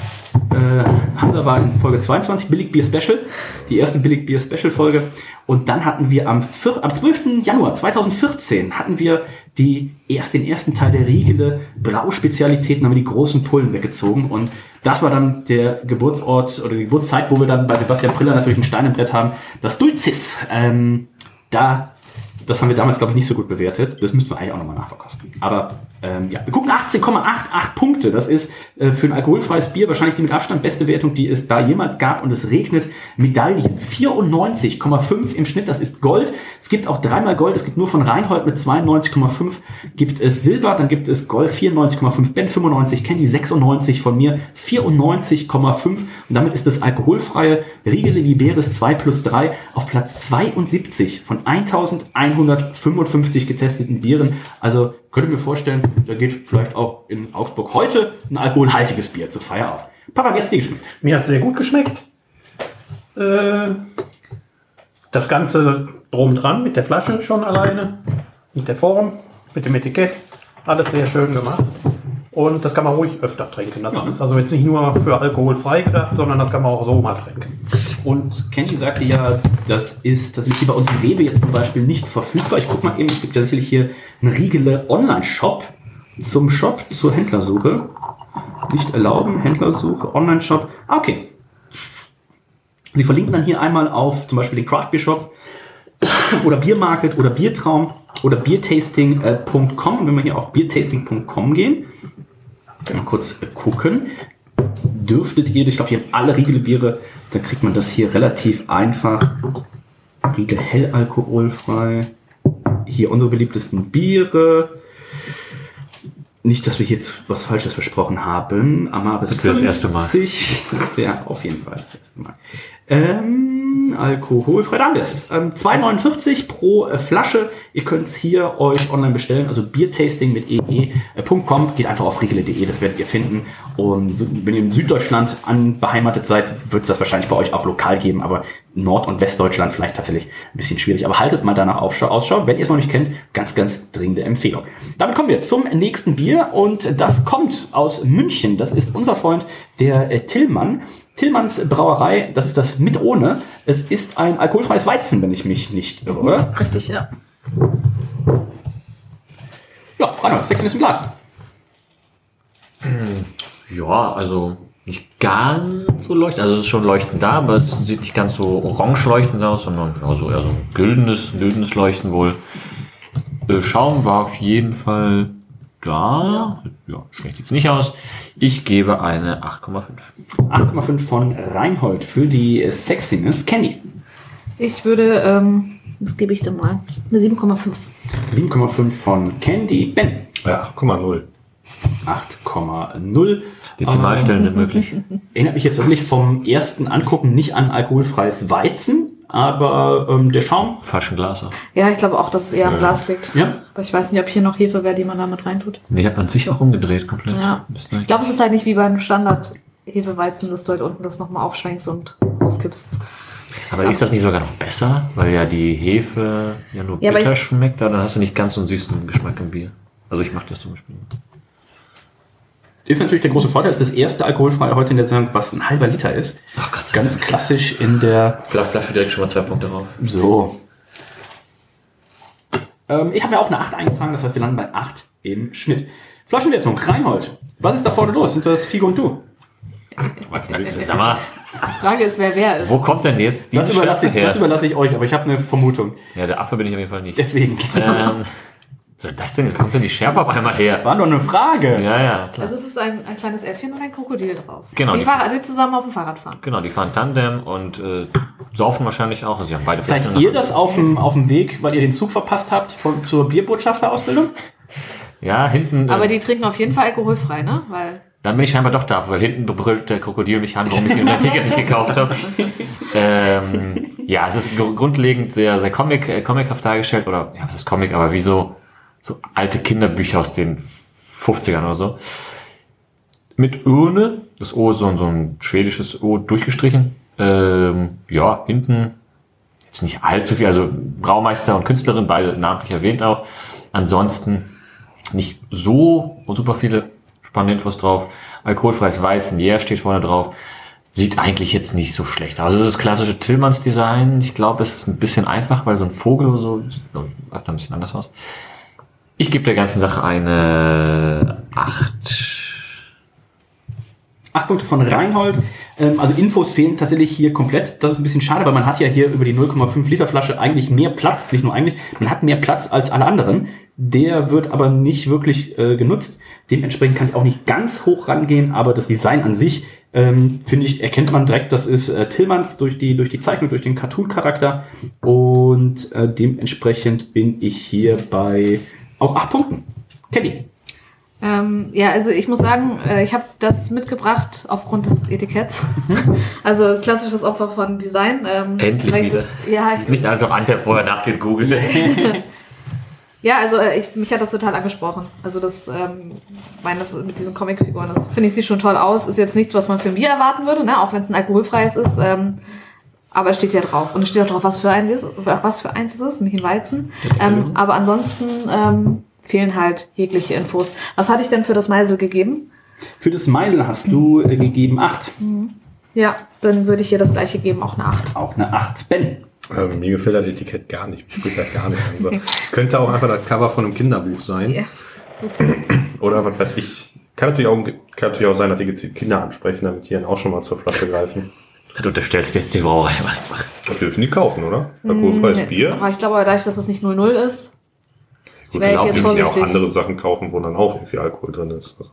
Äh, Hansa war in Folge 22 Billigbier Special, die erste Billigbier Special Folge. Und dann hatten wir am, vier, am 12. Januar 2014 hatten wir die erst den ersten Teil der Riegele Brauspezialitäten, haben wir die großen Pullen weggezogen. Und das war dann der Geburtsort oder die Geburtszeit, wo wir dann bei Sebastian Priller natürlich ein Stein im Brett haben. Das Dulcis, ähm, da das haben wir damals, glaube ich, nicht so gut bewertet. Das müssten wir eigentlich auch nochmal nachverkosten. Aber ähm, ja, wir gucken 18,88 Punkte. Das ist äh, für ein alkoholfreies Bier wahrscheinlich die mit Abstand beste Wertung, die es da jemals gab. Und es regnet Medaillen. 94,5 im Schnitt. Das ist Gold. Es gibt auch dreimal Gold. Es gibt nur von Reinhold mit 92,5 gibt es Silber. Dann gibt es Gold 94,5. Ben 95. Candy 96 von mir 94,5. Und damit ist das alkoholfreie Riegele Liberis 2 plus 3 auf Platz 72 von 1155 getesteten Bieren. Also könnt ihr mir vorstellen, da geht vielleicht auch in Augsburg heute ein alkoholhaltiges Bier zur Feier auf. Papa, wie hat's dir geschmeckt? Mir hat sehr gut geschmeckt. Äh, das Ganze drum dran mit der Flasche schon alleine, mit der Form, mit dem Etikett. Alles sehr schön gemacht. Und das kann man ruhig öfter trinken. Das ist also jetzt nicht nur für alkoholfrei gedacht, sondern das kann man auch so mal trinken. Und Candy sagte ja, das ist, das ist hier bei uns im Rewe jetzt zum Beispiel nicht verfügbar. Ich guck mal eben, es gibt ja sicherlich hier einen Riegele Online-Shop zum Shop zur Händlersuche. Nicht erlauben, Händlersuche, Online-Shop. Ah, okay. Sie verlinken dann hier einmal auf zum Beispiel den Craft Beer Shop oder Biermarket oder Biertraum oder biertasting.com. Wenn wir hier auf biertasting.com gehen, mal kurz gucken, dürftet ihr, ich glaube, hier haben alle Riegel-Biere, dann kriegt man das hier relativ einfach. Riegel hell alkoholfrei. Hier unsere beliebtesten Biere. Nicht, dass wir hier was Falsches versprochen haben. Amaris Das wäre das erste Mal. 50. Das wäre auf jeden Fall das erste Mal. Ähm, alkoholfrei. Da haben wir es. Ähm, 2,49 pro äh, Flasche. Ihr könnt es hier euch online bestellen. Also Biertasting mit ee.com. Geht einfach auf riegele.de, das werdet ihr finden. Und wenn ihr in Süddeutschland an beheimatet seid, wird es das wahrscheinlich bei euch auch lokal geben. Aber Nord- und Westdeutschland vielleicht tatsächlich ein bisschen schwierig. Aber haltet mal danach. Ausschau. Wenn ihr es noch nicht kennt, ganz, ganz dringende Empfehlung. Damit kommen wir zum nächsten Bier und das kommt aus München. Das ist unser Freund, der äh, Tillmann. Tillmanns Brauerei, das ist das mit ohne. Es ist ein alkoholfreies Weizen, wenn ich mich nicht irre, oder? Richtig, ja. Ja, Reinhold, sechs ist im Glas. Ja, also nicht ganz so leuchtend. Also es ist schon leuchtend da, aber es sieht nicht ganz so orange leuchtend aus, sondern also eher so ein güldenes, güldenes Leuchten wohl. Äh, Schaum war auf jeden Fall da. Ja, schlecht sieht's nicht aus. Ich gebe eine 8,5. 8,5 von Reinhold für die Sexiness. Candy. Ich würde, ähm, was gebe ich denn mal? Eine 7,5. 7,5 von Candy. Ben. Ja, 8,0. 8,0. Dezimalstellen sind möglich. Erinnert mich jetzt tatsächlich vom ersten Angucken nicht an alkoholfreies Weizen, aber ähm, der Schaum. Falschen Glas auch. Ja, ich glaube auch, dass es eher am Glas liegt. Ja. Aber ich weiß nicht, ob hier noch Hefe wäre, die man damit reintut. Nee, hat man sich auch umgedreht komplett. Ja. Ich glaube, es ist halt nicht wie beim Standard Hefeweizen, dass du halt unten das nochmal aufschwenkst und auskippst. Aber ist das nicht sogar noch besser? Weil ja die Hefe ja nur Ja, bitter ich- schmeckt, aber dann hast du nicht ganz so einen süßen Geschmack im Bier. Also ich mache das zum Beispiel. Ist natürlich der große Vorteil, ist das erste alkoholfreie heute in der Sendung, was ein halber Liter ist. Ach Gott sei Ganz Dank. klassisch in der. Fla- Flasche direkt schon mal zwei Punkte drauf. So. Ähm, ich habe mir auch eine 8 eingetragen, das heißt, wir landen bei 8 im Schnitt. Flaschenwertung, Reinhold. Was ist da vorne los? Sind das Figo und du? Sag mal, Die Frage ist, wer wer ist. wo kommt denn jetzt diese Das überlasse, ich, Schärfe das überlasse ich euch, aber ich habe eine Vermutung. Ja, der Affe bin ich auf jeden Fall nicht. Deswegen. Ähm, soll das denn? Wo kommt denn die Schärfe auf einmal her? War nur eine Frage. Ja, ja, klar. Also es ist ein, ein kleines Äffchen und ein Krokodil drauf. Genau, Die, die- Fahrrad, die zusammen auf dem Fahrrad fahren. Genau, die fahren Tandem und äh, saufen wahrscheinlich auch. Also sie haben beide Seid ihr das auf dem, auf dem Weg, weil ihr den Zug verpasst habt von, zur Bierbotschafterausbildung? Ja, hinten. Aber äh, die trinken auf jeden Fall alkoholfrei, ne? Weil Dann bin ich scheinbar doch da, weil hinten brüllt der Krokodil mich an, warum ich mir sein Ticket nicht gekauft habe. Ähm, ja, es ist gr- grundlegend sehr, sehr Comic, äh, comichaft dargestellt, oder, ja, was ist Comic, aber wie so, alte Kinderbücher aus den 50ern oder so. Mit Urne, das O ist so, ein- so ein schwedisches O durchgestrichen. Ähm, ja, hinten jetzt nicht allzu viel, also Braumeister und Künstlerin, beide namentlich erwähnt auch. Ansonsten nicht so super viele spannende Infos drauf. Alkoholfreies Weizen, yeah, steht vorne drauf. Sieht eigentlich jetzt nicht so schlecht aus. Also das klassische Tillmanns Design, ich glaube, es ist ein bisschen einfach, weil so ein Vogel oder so sieht ein bisschen anders aus. Ich gebe der ganzen Sache eine 8. Acht Punkte von Reinhold. Ähm, also Infos fehlen tatsächlich hier komplett. Das ist ein bisschen schade, weil man hat ja hier über die 0,5 Liter Flasche eigentlich mehr Platz, nicht nur eigentlich, man hat mehr Platz als alle anderen. Der wird aber nicht wirklich äh, genutzt. Dementsprechend kann ich auch nicht ganz hoch rangehen, aber das Design an sich, ähm, finde ich, erkennt man direkt, das ist äh, Tillmanns durch die, durch die Zeichnung, durch den Cartoon-Charakter. Und äh, dementsprechend bin ich hier bei auch acht Punkten. Kenny. Ähm, ja, also ich muss sagen, äh, ich habe das mitgebracht aufgrund des Etiketts. also klassisches Opfer von Design. Ähm, Endlich wieder. Das, ja, ich, Nicht also Ante vorher nachgegoogelt. ja, also äh, ich, mich hat das total angesprochen. Also das, ähm, meine, das mit diesen Comicfiguren, das finde ich sieht schon toll aus. Ist jetzt nichts, was man für ein Bier erwarten würde, ne? auch wenn es ein alkoholfreies ist. Ähm, aber es steht ja drauf. Und es steht auch drauf, was für, ein ist, was für eins es ist, nämlich ein Weizen. Ähm, aber ansonsten ähm, fehlen halt jegliche Infos. Was hatte ich denn für das Meisel gegeben? Für das Meisel hast du äh, gegeben acht. Ja, dann würde ich ihr das gleiche geben, auch eine 8. Auch eine 8. Ben. Ähm, mir gefällt das Etikett gar nicht. Spricht das gar nicht an. So. Könnte auch einfach das Cover von einem Kinderbuch sein. Ja. Oder was weiß ich. Kann natürlich, auch, kann natürlich auch sein, dass die gezielt Kinder ansprechen, damit die dann auch schon mal zur Flasche greifen. Du unterstellst jetzt die Brauerei einfach. Das dürfen die kaufen, oder? Alkoholfreies Bier. Aber ich glaube, dadurch, dass das nicht 00 ist, Gut, ich dann jetzt dürfen sie auch andere Sachen kaufen, wo dann auch irgendwie Alkohol drin ist. Also,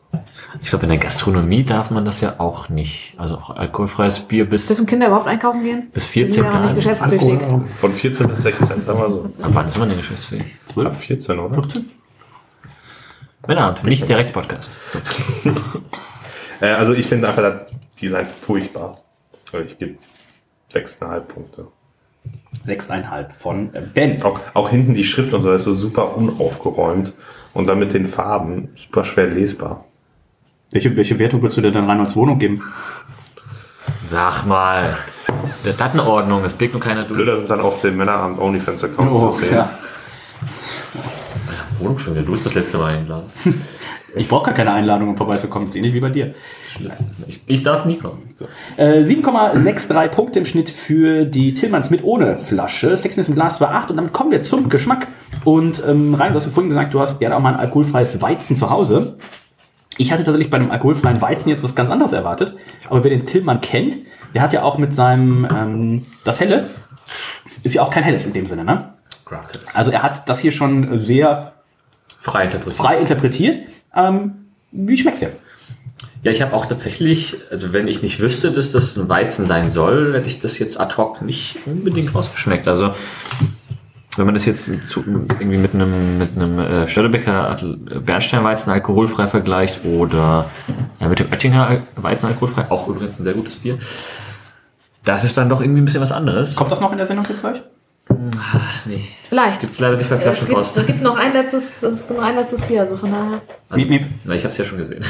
Ich glaube, in der Gastronomie darf man das ja auch nicht. Also auch alkoholfreies Bier bis, dürfen Kinder überhaupt einkaufen gehen? bis Die 14 sind ja noch nicht Jahren. geschäftstüchtig. von 14 bis 16, sagen wir so. Ab wann ist man denn geschäftsfähig? Ab 14, oder? Männerabend, nicht der Rechtspodcast. So. Äh, also ich finde einfach das Design furchtbar. Also Ich gebe 6,5 Punkte. 6,5 von äh, Ben. Auch, auch hinten die Schrift und so ist so super unaufgeräumt. Und dann mit den Farben super schwer lesbar. Welche, welche Wertung würdest du dir dann Reinholds Wohnung geben? Sag mal. Der Datenordnung, das blickt nur keiner durch. Blöder sind dann auf dem Männerabend OnlyFans-Account Oh, zu sehen. ja. Meine Wohnung schon wieder. Du bist das letzte Mal eingeladen. Ich brauche gar keine Einladung, um vorbeizukommen. Ist ähnlich wie bei dir. Ich, ich darf nie kommen. Äh, 7,63 Punkte im Schnitt für die Tillmanns mit ohne Flasche. Sexiness im Glas war 8 und damit kommen wir zum Geschmack. Und ähm, Rein, du hast ja vorhin gesagt, du hast gerne auch mal ein alkoholfreies Weizen zu Hause. Ich hatte tatsächlich bei einem alkoholfreien Weizen jetzt was ganz anderes erwartet. Aber wer den Tillmann kennt, der hat ja auch mit seinem ähm, das Helle, ist ja auch kein Helles in dem Sinne, ne? Crafted. Also er hat das hier schon sehr Frei interpretiert. frei interpretiert. Ähm, wie schmeckt's dir? Ja, ich habe auch tatsächlich, also wenn ich nicht wüsste, dass das ein Weizen sein soll, hätte ich das jetzt ad hoc nicht unbedingt rausgeschmeckt. Also wenn man das jetzt zu, irgendwie mit einem mit einem äh, Störtebecker Adel- Bernsteinweizen alkoholfrei vergleicht oder ja, mit dem Oettinger Weizen alkoholfrei, auch übrigens ein sehr gutes Bier, das ist dann doch irgendwie ein bisschen was anderes. Kommt das noch in der Sendung jetzt gleich? Nee, Vielleicht. gibt's leider nicht bei Es gibt, Flaschenpost. es gibt noch ein letztes, es gibt noch ein letztes Bier, also von daher. Miep, miep. Na, ich habe es ja schon gesehen.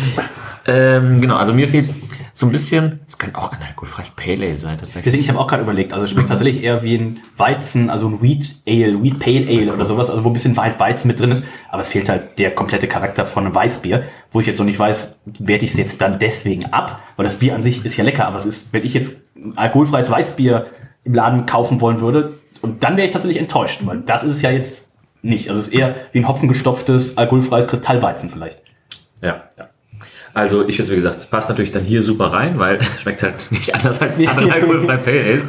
ähm, genau, also mir fehlt so ein bisschen, es könnte auch ein alkoholfreies Pale Ale sein tatsächlich. Deswegen, ich habe auch gerade überlegt, also es schmeckt tatsächlich eher wie ein Weizen, also ein Wheat Ale, Wheat Pale Ale oder sowas, also wo ein bisschen Wei- Weizen mit drin ist, aber es fehlt halt der komplette Charakter von einem Weißbier, wo ich jetzt noch nicht weiß, werde ich es jetzt dann deswegen ab, weil das Bier an sich ist ja lecker, aber es ist, wenn ich jetzt ein alkoholfreies Weißbier im Laden kaufen wollen würde, und dann wäre ich tatsächlich enttäuscht, weil das ist es ja jetzt nicht. Also es ist eher wie ein hopfengestopftes, alkoholfreies Kristallweizen vielleicht. Ja, ja. Also ich jetzt, wie gesagt, es passt natürlich dann hier super rein, weil es schmeckt halt nicht anders als die anderen alkoholfreien Pale Ales.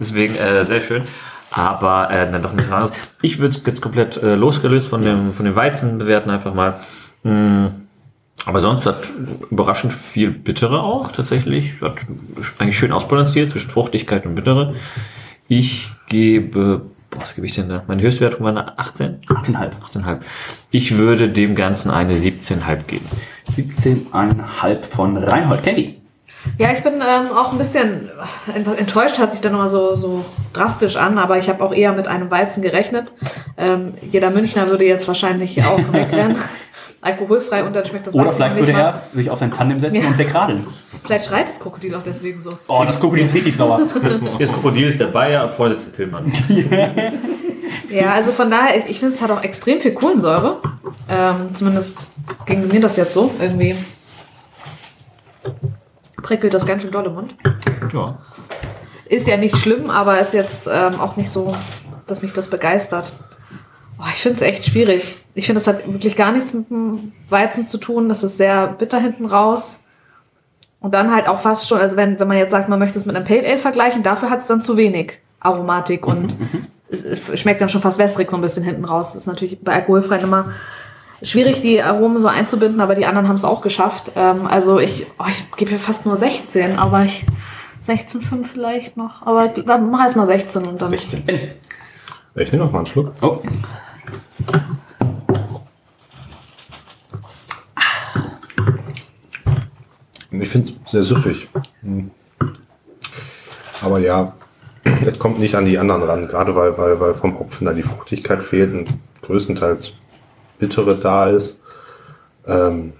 Deswegen äh, sehr schön. Aber äh, dann doch ein bisschen anders. Ich würde es jetzt komplett äh, losgelöst von dem, von dem Weizen bewerten, einfach mal. Mm, aber sonst hat überraschend viel Bittere auch tatsächlich. Hat eigentlich schön ausbalanciert zwischen Fruchtigkeit und Bittere. Ich gebe, boah, was gebe ich denn da? Meine Höchstwertung war eine 18? 18,5. 18,5. Ich würde dem Ganzen eine 17,5 geben. 17,5 von Reinhold Candy. Ja, ich bin ähm, auch ein bisschen ent- enttäuscht, hört sich dann immer so, so drastisch an, aber ich habe auch eher mit einem Weizen gerechnet. Ähm, jeder Münchner würde jetzt wahrscheinlich auch wegrennen. Alkoholfrei und dann schmeckt das Oder vielleicht nicht würde mal. er sich auf sein Tandem setzen Ja. und wegradeln. Vielleicht schreit das Krokodil auch deswegen so. Oh, das Krokodil ist richtig sauer. Jetzt Krokodil ist der Bayer, Vorsitzender Tillmann. Ja, also von daher, ich, ich finde, es hat auch extrem viel Kohlensäure. Ähm, zumindest ging mir das jetzt so. Irgendwie prickelt das ganz schön doll im Mund. Ja. Ist ja nicht schlimm, aber ist jetzt ähm, auch nicht so, dass mich das begeistert. Oh, ich finde es echt schwierig. Ich finde, es hat wirklich gar nichts mit dem Weizen zu tun. Das ist sehr bitter hinten raus. Und dann halt auch fast schon, also wenn, wenn man jetzt sagt, man möchte es mit einem Pale Ale vergleichen, dafür hat es dann zu wenig Aromatik und es, es schmeckt dann schon fast wässrig so ein bisschen hinten raus. Das ist natürlich bei Alkoholfreien immer schwierig, die Aromen so einzubinden, aber die anderen haben es auch geschafft. Ähm, also ich, oh, ich gebe hier fast nur 16, aber ich 16,5 vielleicht noch. Aber dann mach erst mal 16 und dann. 16. Ben. Ich nehme noch mal einen Schluck. Oh. Ich finde es sehr süffig. Hm. Aber ja, es kommt nicht an die anderen ran, gerade weil, weil, weil vom Hopfen da die Fruchtigkeit fehlt und größtenteils Bittere da ist, ähm,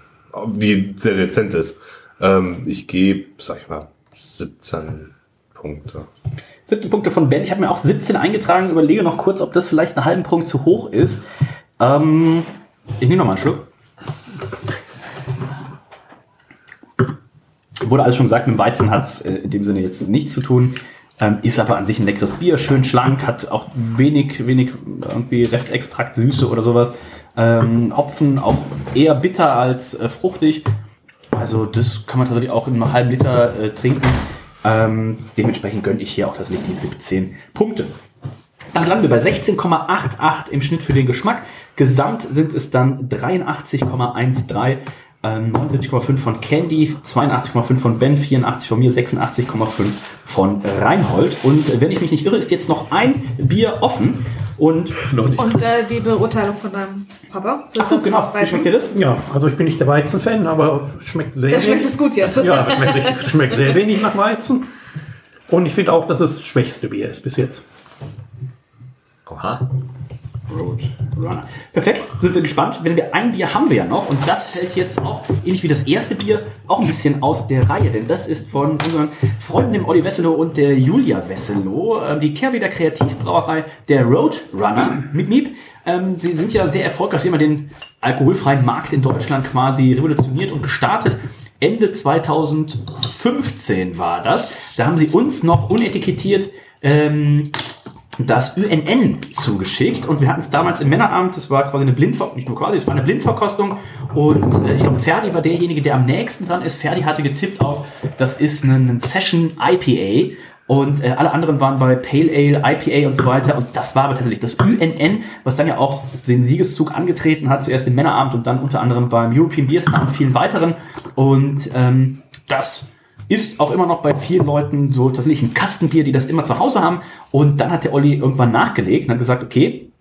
die sehr dezent ist. Ähm, ich gebe, sag ich mal, 17 Punkte. 17 Punkte von Ben. Ich habe mir auch 17 eingetragen. Überlege noch kurz, ob das vielleicht einen halben Punkt zu hoch ist. Ähm, ich nehme noch mal einen Schluck. Wurde alles schon gesagt, mit dem Weizen hat es äh, in dem Sinne jetzt nichts zu tun. Ähm, ist aber an sich ein leckeres Bier, schön schlank, hat auch wenig, wenig irgendwie Restextrakt, Süße oder sowas. Ähm, Hopfen auch eher bitter als äh, fruchtig. Also das kann man tatsächlich auch in einem halben Liter äh, trinken. Ähm, dementsprechend gönne ich hier auch tatsächlich die 17 Punkte. Dann landen wir bei 16,88 im Schnitt für den Geschmack. Gesamt sind es dann 83,13. Ähm, 79,5 von Candy, 82,5 von Ben, 84 von mir, 86,5 von Reinhold. Und wenn ich mich nicht irre, ist jetzt noch ein Bier offen. Und noch nicht. Und äh, die Beurteilung von deinem Papa. Achso, genau. Wie schmeckt dir das? Ja, also ich bin nicht der Weizen-Fan, aber es schmeckt sehr Der schmeckt es gut jetzt. Ja, es schmeckt, richtig- schmeckt sehr wenig nach Weizen. Und ich finde auch, dass es das schwächste Bier ist bis jetzt. Oha. Roadrunner. Perfekt, sind wir gespannt. Wenn wir ein Bier haben wir ja noch und das fällt jetzt auch, ähnlich wie das erste Bier, auch ein bisschen aus der Reihe, denn das ist von unseren Freunden, dem Olli Wesselow und der Julia Wesselow, ähm, die Kehrwieder Kreativbrauerei, der Roadrunner mit Miep. Ähm, sie sind ja sehr erfolgreich, sie haben den alkoholfreien Markt in Deutschland quasi revolutioniert und gestartet. Ende 2015 war das. Da haben sie uns noch unetikettiert ähm, das UNN zugeschickt und wir hatten es damals im Männerabend, das war quasi eine Blindverkostung, nicht nur quasi, es war eine Blindverkostung und äh, ich glaube, Ferdi war derjenige, der am nächsten dran ist. Ferdi hatte getippt auf, das ist ein Session IPA und äh, alle anderen waren bei Pale Ale, IPA und so weiter und das war aber tatsächlich das UNN, was dann ja auch den Siegeszug angetreten hat, zuerst im Männerabend und dann unter anderem beim European Beer Star und vielen weiteren und ähm, das ist auch immer noch bei vielen Leuten so tatsächlich ein Kastenbier, die das immer zu Hause haben. Und dann hat der Olli irgendwann nachgelegt und hat gesagt, okay,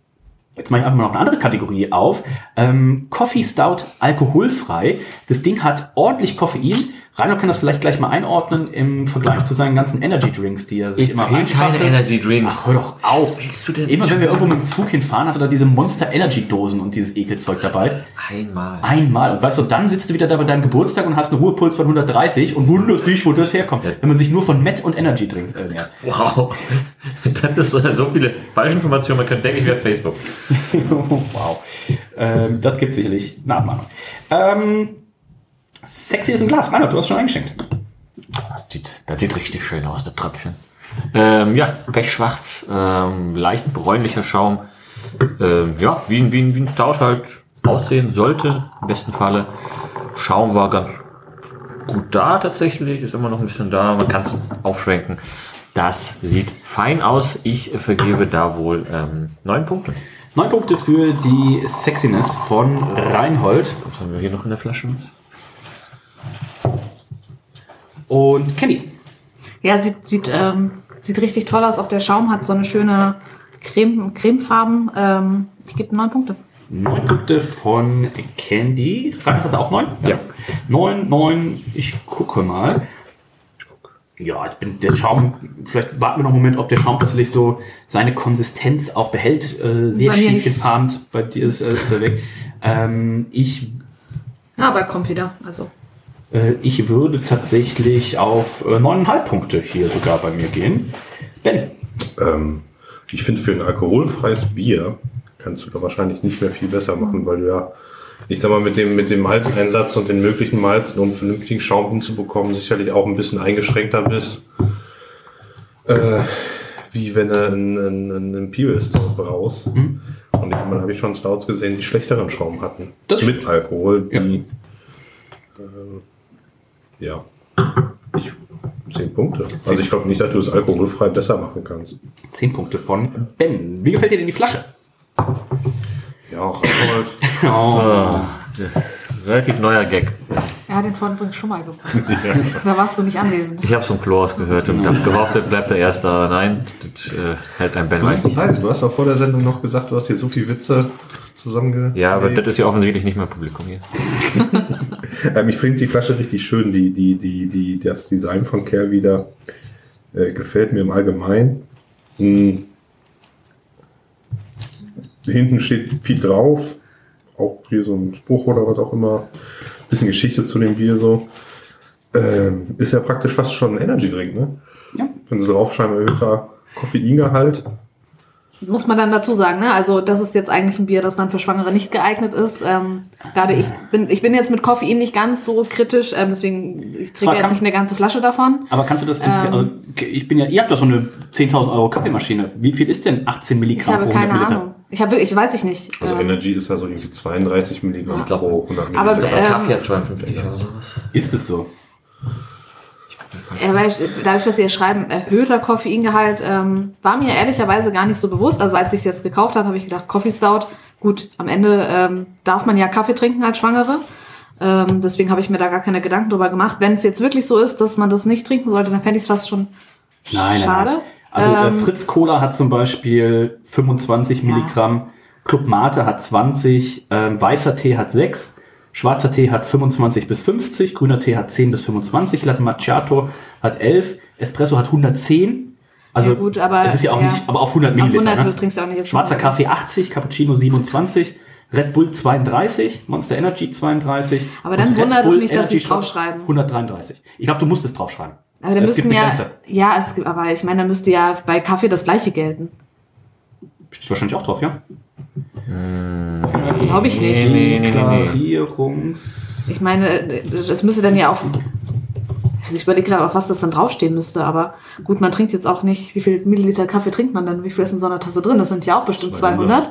jetzt mache ich einfach mal noch eine andere Kategorie auf. Ähm, Coffee Stout alkoholfrei. Das Ding hat ordentlich Koffein. Rainer kann das vielleicht gleich mal einordnen im Vergleich zu seinen ganzen Energy Drinks, die er sich Ich immer trinke keine. Energy Drinks. Ach, hör doch auf. Was willst du denn? Immer wenn wir irgendwo mit dem Zug hinfahren, hast du da diese Monster Energy Dosen und dieses Ekelzeug dabei. Einmal. Einmal. Und weißt du, dann sitzt du wieder da bei deinem Geburtstag und hast einen Ruhepuls von 130 und wunderst dich, wo das herkommt. Wenn man sich nur von Met und Energy Drinks ernährt. Wow. Das ist so, so viele Falschinformationen, man könnte denken, ich wäre Facebook. wow. Ähm, das gibt sicherlich eine Abmahnung. Ähm, sexy ist ein Glas. Reinhard, du hast schon eingeschenkt. Das sieht, das sieht richtig schön aus, das Tröpfchen. Ähm, ja, pechschwarz, ähm, leicht bräunlicher Schaum. Ähm, ja, wie, ein- wie, ein- wie ein Stout halt aussehen sollte, im besten Falle. Schaum war ganz gut da tatsächlich, ist immer noch ein bisschen da, man kann es aufschwenken. Das sieht fein aus. Ich vergebe da wohl ähm, neun Punkte. Neun Punkte für die Sexiness von Reinhold. Was haben wir hier noch in der Flasche? Und Kenny. Ja, sieht, sieht, ähm, sieht richtig toll aus. Auch der Schaum hat so eine schöne Creme, Cremefarben. Ähm, ich gebe neun Punkte. Neun Punkte von Candy. Reinhard hat auch neun? Ja. Neun, neun. Ich gucke mal. Ja, ich bin der Schaum. Vielleicht warten wir noch einen Moment, ob der Schaum tatsächlich so seine Konsistenz auch behält. Äh, sehr stiefchenfarben. Bei dir ist, äh, ist er weg. Ähm, ich Ja, aber er kommt wieder. Also. Äh, Ich würde tatsächlich auf äh, 9,5 Punkte hier sogar bei mir gehen. Ben, Ähm, ich finde, für ein alkoholfreies Bier kannst du da wahrscheinlich nicht mehr viel besser machen, weil du ja, ich sag mal, mit dem, mit dem Malzeinsatz und den möglichen Malzen, um vernünftigen Schaum hinzubekommen, sicherlich auch ein bisschen eingeschränkter bist. Äh, wie wenn du einen, einen, einen Imperial Stout brauchst. Und ich habe ich schon Stouts gesehen, die schlechteren Schaum hatten. Das mit Alkohol, die. Ja. Ja. Ich, zehn Punkte. Also ich glaube nicht, dass du es alkoholfrei besser machen kannst. 10 Punkte von Ben. Wie gefällt dir denn die Flasche? Ja, Reinhold. Oh. Relativ neuer Gag. Er hat den vorhin schon mal gemacht. Da warst du nicht anwesend. Ich habe vom Klo aus gehört und hab gehofft, das bleibt der Erste. Nein, das äh, hält ein Ben Du du hast doch vor der Sendung noch gesagt, du hast hier so viel Witze zusammenge. Ja, aber das ist ja offensichtlich nicht mehr Publikum hier. ähm, ich finde die Flasche richtig schön. Die, die, die, die, das Design von Kerl wieder äh, gefällt mir im Allgemeinen. Hm. Hinten steht viel drauf. Auch hier so ein Spruch oder was auch immer. Bisschen Geschichte zu dem Bier so. Ähm, ist ja praktisch fast schon ein Energy-Drink, ne? Ja. Wenn sie draufschreiben, erhöhter Koffeingehalt. Muss man dann dazu sagen, ne? Also das ist jetzt eigentlich ein Bier, das dann für Schwangere nicht geeignet ist. Ähm, gerade ich bin, ich bin jetzt mit Koffein nicht ganz so kritisch, ähm, deswegen ich trinke Aber jetzt kann- nicht eine ganze Flasche davon. Aber kannst du das, Ähm. also, ich bin ja, ihr habt doch so eine 10.000 Euro Kaffeemaschine. Wie viel ist denn 18 Ich Milligramm habe pro 100 keine Milliliter? Ahnung. Ich habe wirklich, ich weiß ich nicht. Also Ähm, Energy ist ja so irgendwie 32 Milligramm pro 100 Aber, Milliliter. ähm, Kaffee hat 52 oder sowas. Ist es so? Ja, weil ich, dadurch, dass sie hier schreiben, erhöhter Koffeingehalt, ähm, war mir ehrlicherweise gar nicht so bewusst. Also als ich es jetzt gekauft habe, habe ich gedacht, Coffee Stout, gut, am Ende ähm, darf man ja Kaffee trinken als Schwangere. Ähm, deswegen habe ich mir da gar keine Gedanken drüber gemacht. Wenn es jetzt wirklich so ist, dass man das nicht trinken sollte, dann fände ich es fast schon Nein, schade. nein, nein. Also äh, Ähm, Fritz Cola hat zum Beispiel 25 Ja. Milligramm, Club Mate hat 20, ähm, weißer Tee hat 6, schwarzer Tee hat 25 bis 50, grüner Tee hat 10 bis 25, Latte Macchiato hat 11, Espresso hat 110. Also, Ja, gut, aber- es ist ja auch ja. nicht, aber auf 100 Auf Milliliter. 100 ne? du trinkst ja auch nicht jetzt Schwarzer Kaffee 80, Cappuccino 27, Red Bull 32, Monster Energy 32. Aber dann wundert es mich, dass sie es draufschreiben. 133. Ich glaube, du musst es draufschreiben. Aber da es müssten gibt eine ja, Grenze. ja, es gibt, aber ich meine, da müsste ja bei Kaffee das gleiche gelten. Steht wahrscheinlich auch drauf, ja? Glaube ich nicht. Nee, nee, nee. Ich meine, das müsste dann ja auch. Ich überlege gerade, auf was das dann draufstehen müsste, aber gut, man trinkt jetzt auch nicht, wie viel Milliliter Kaffee trinkt man dann, wie viel ist in so einer Tasse drin? Das sind ja auch bestimmt 200.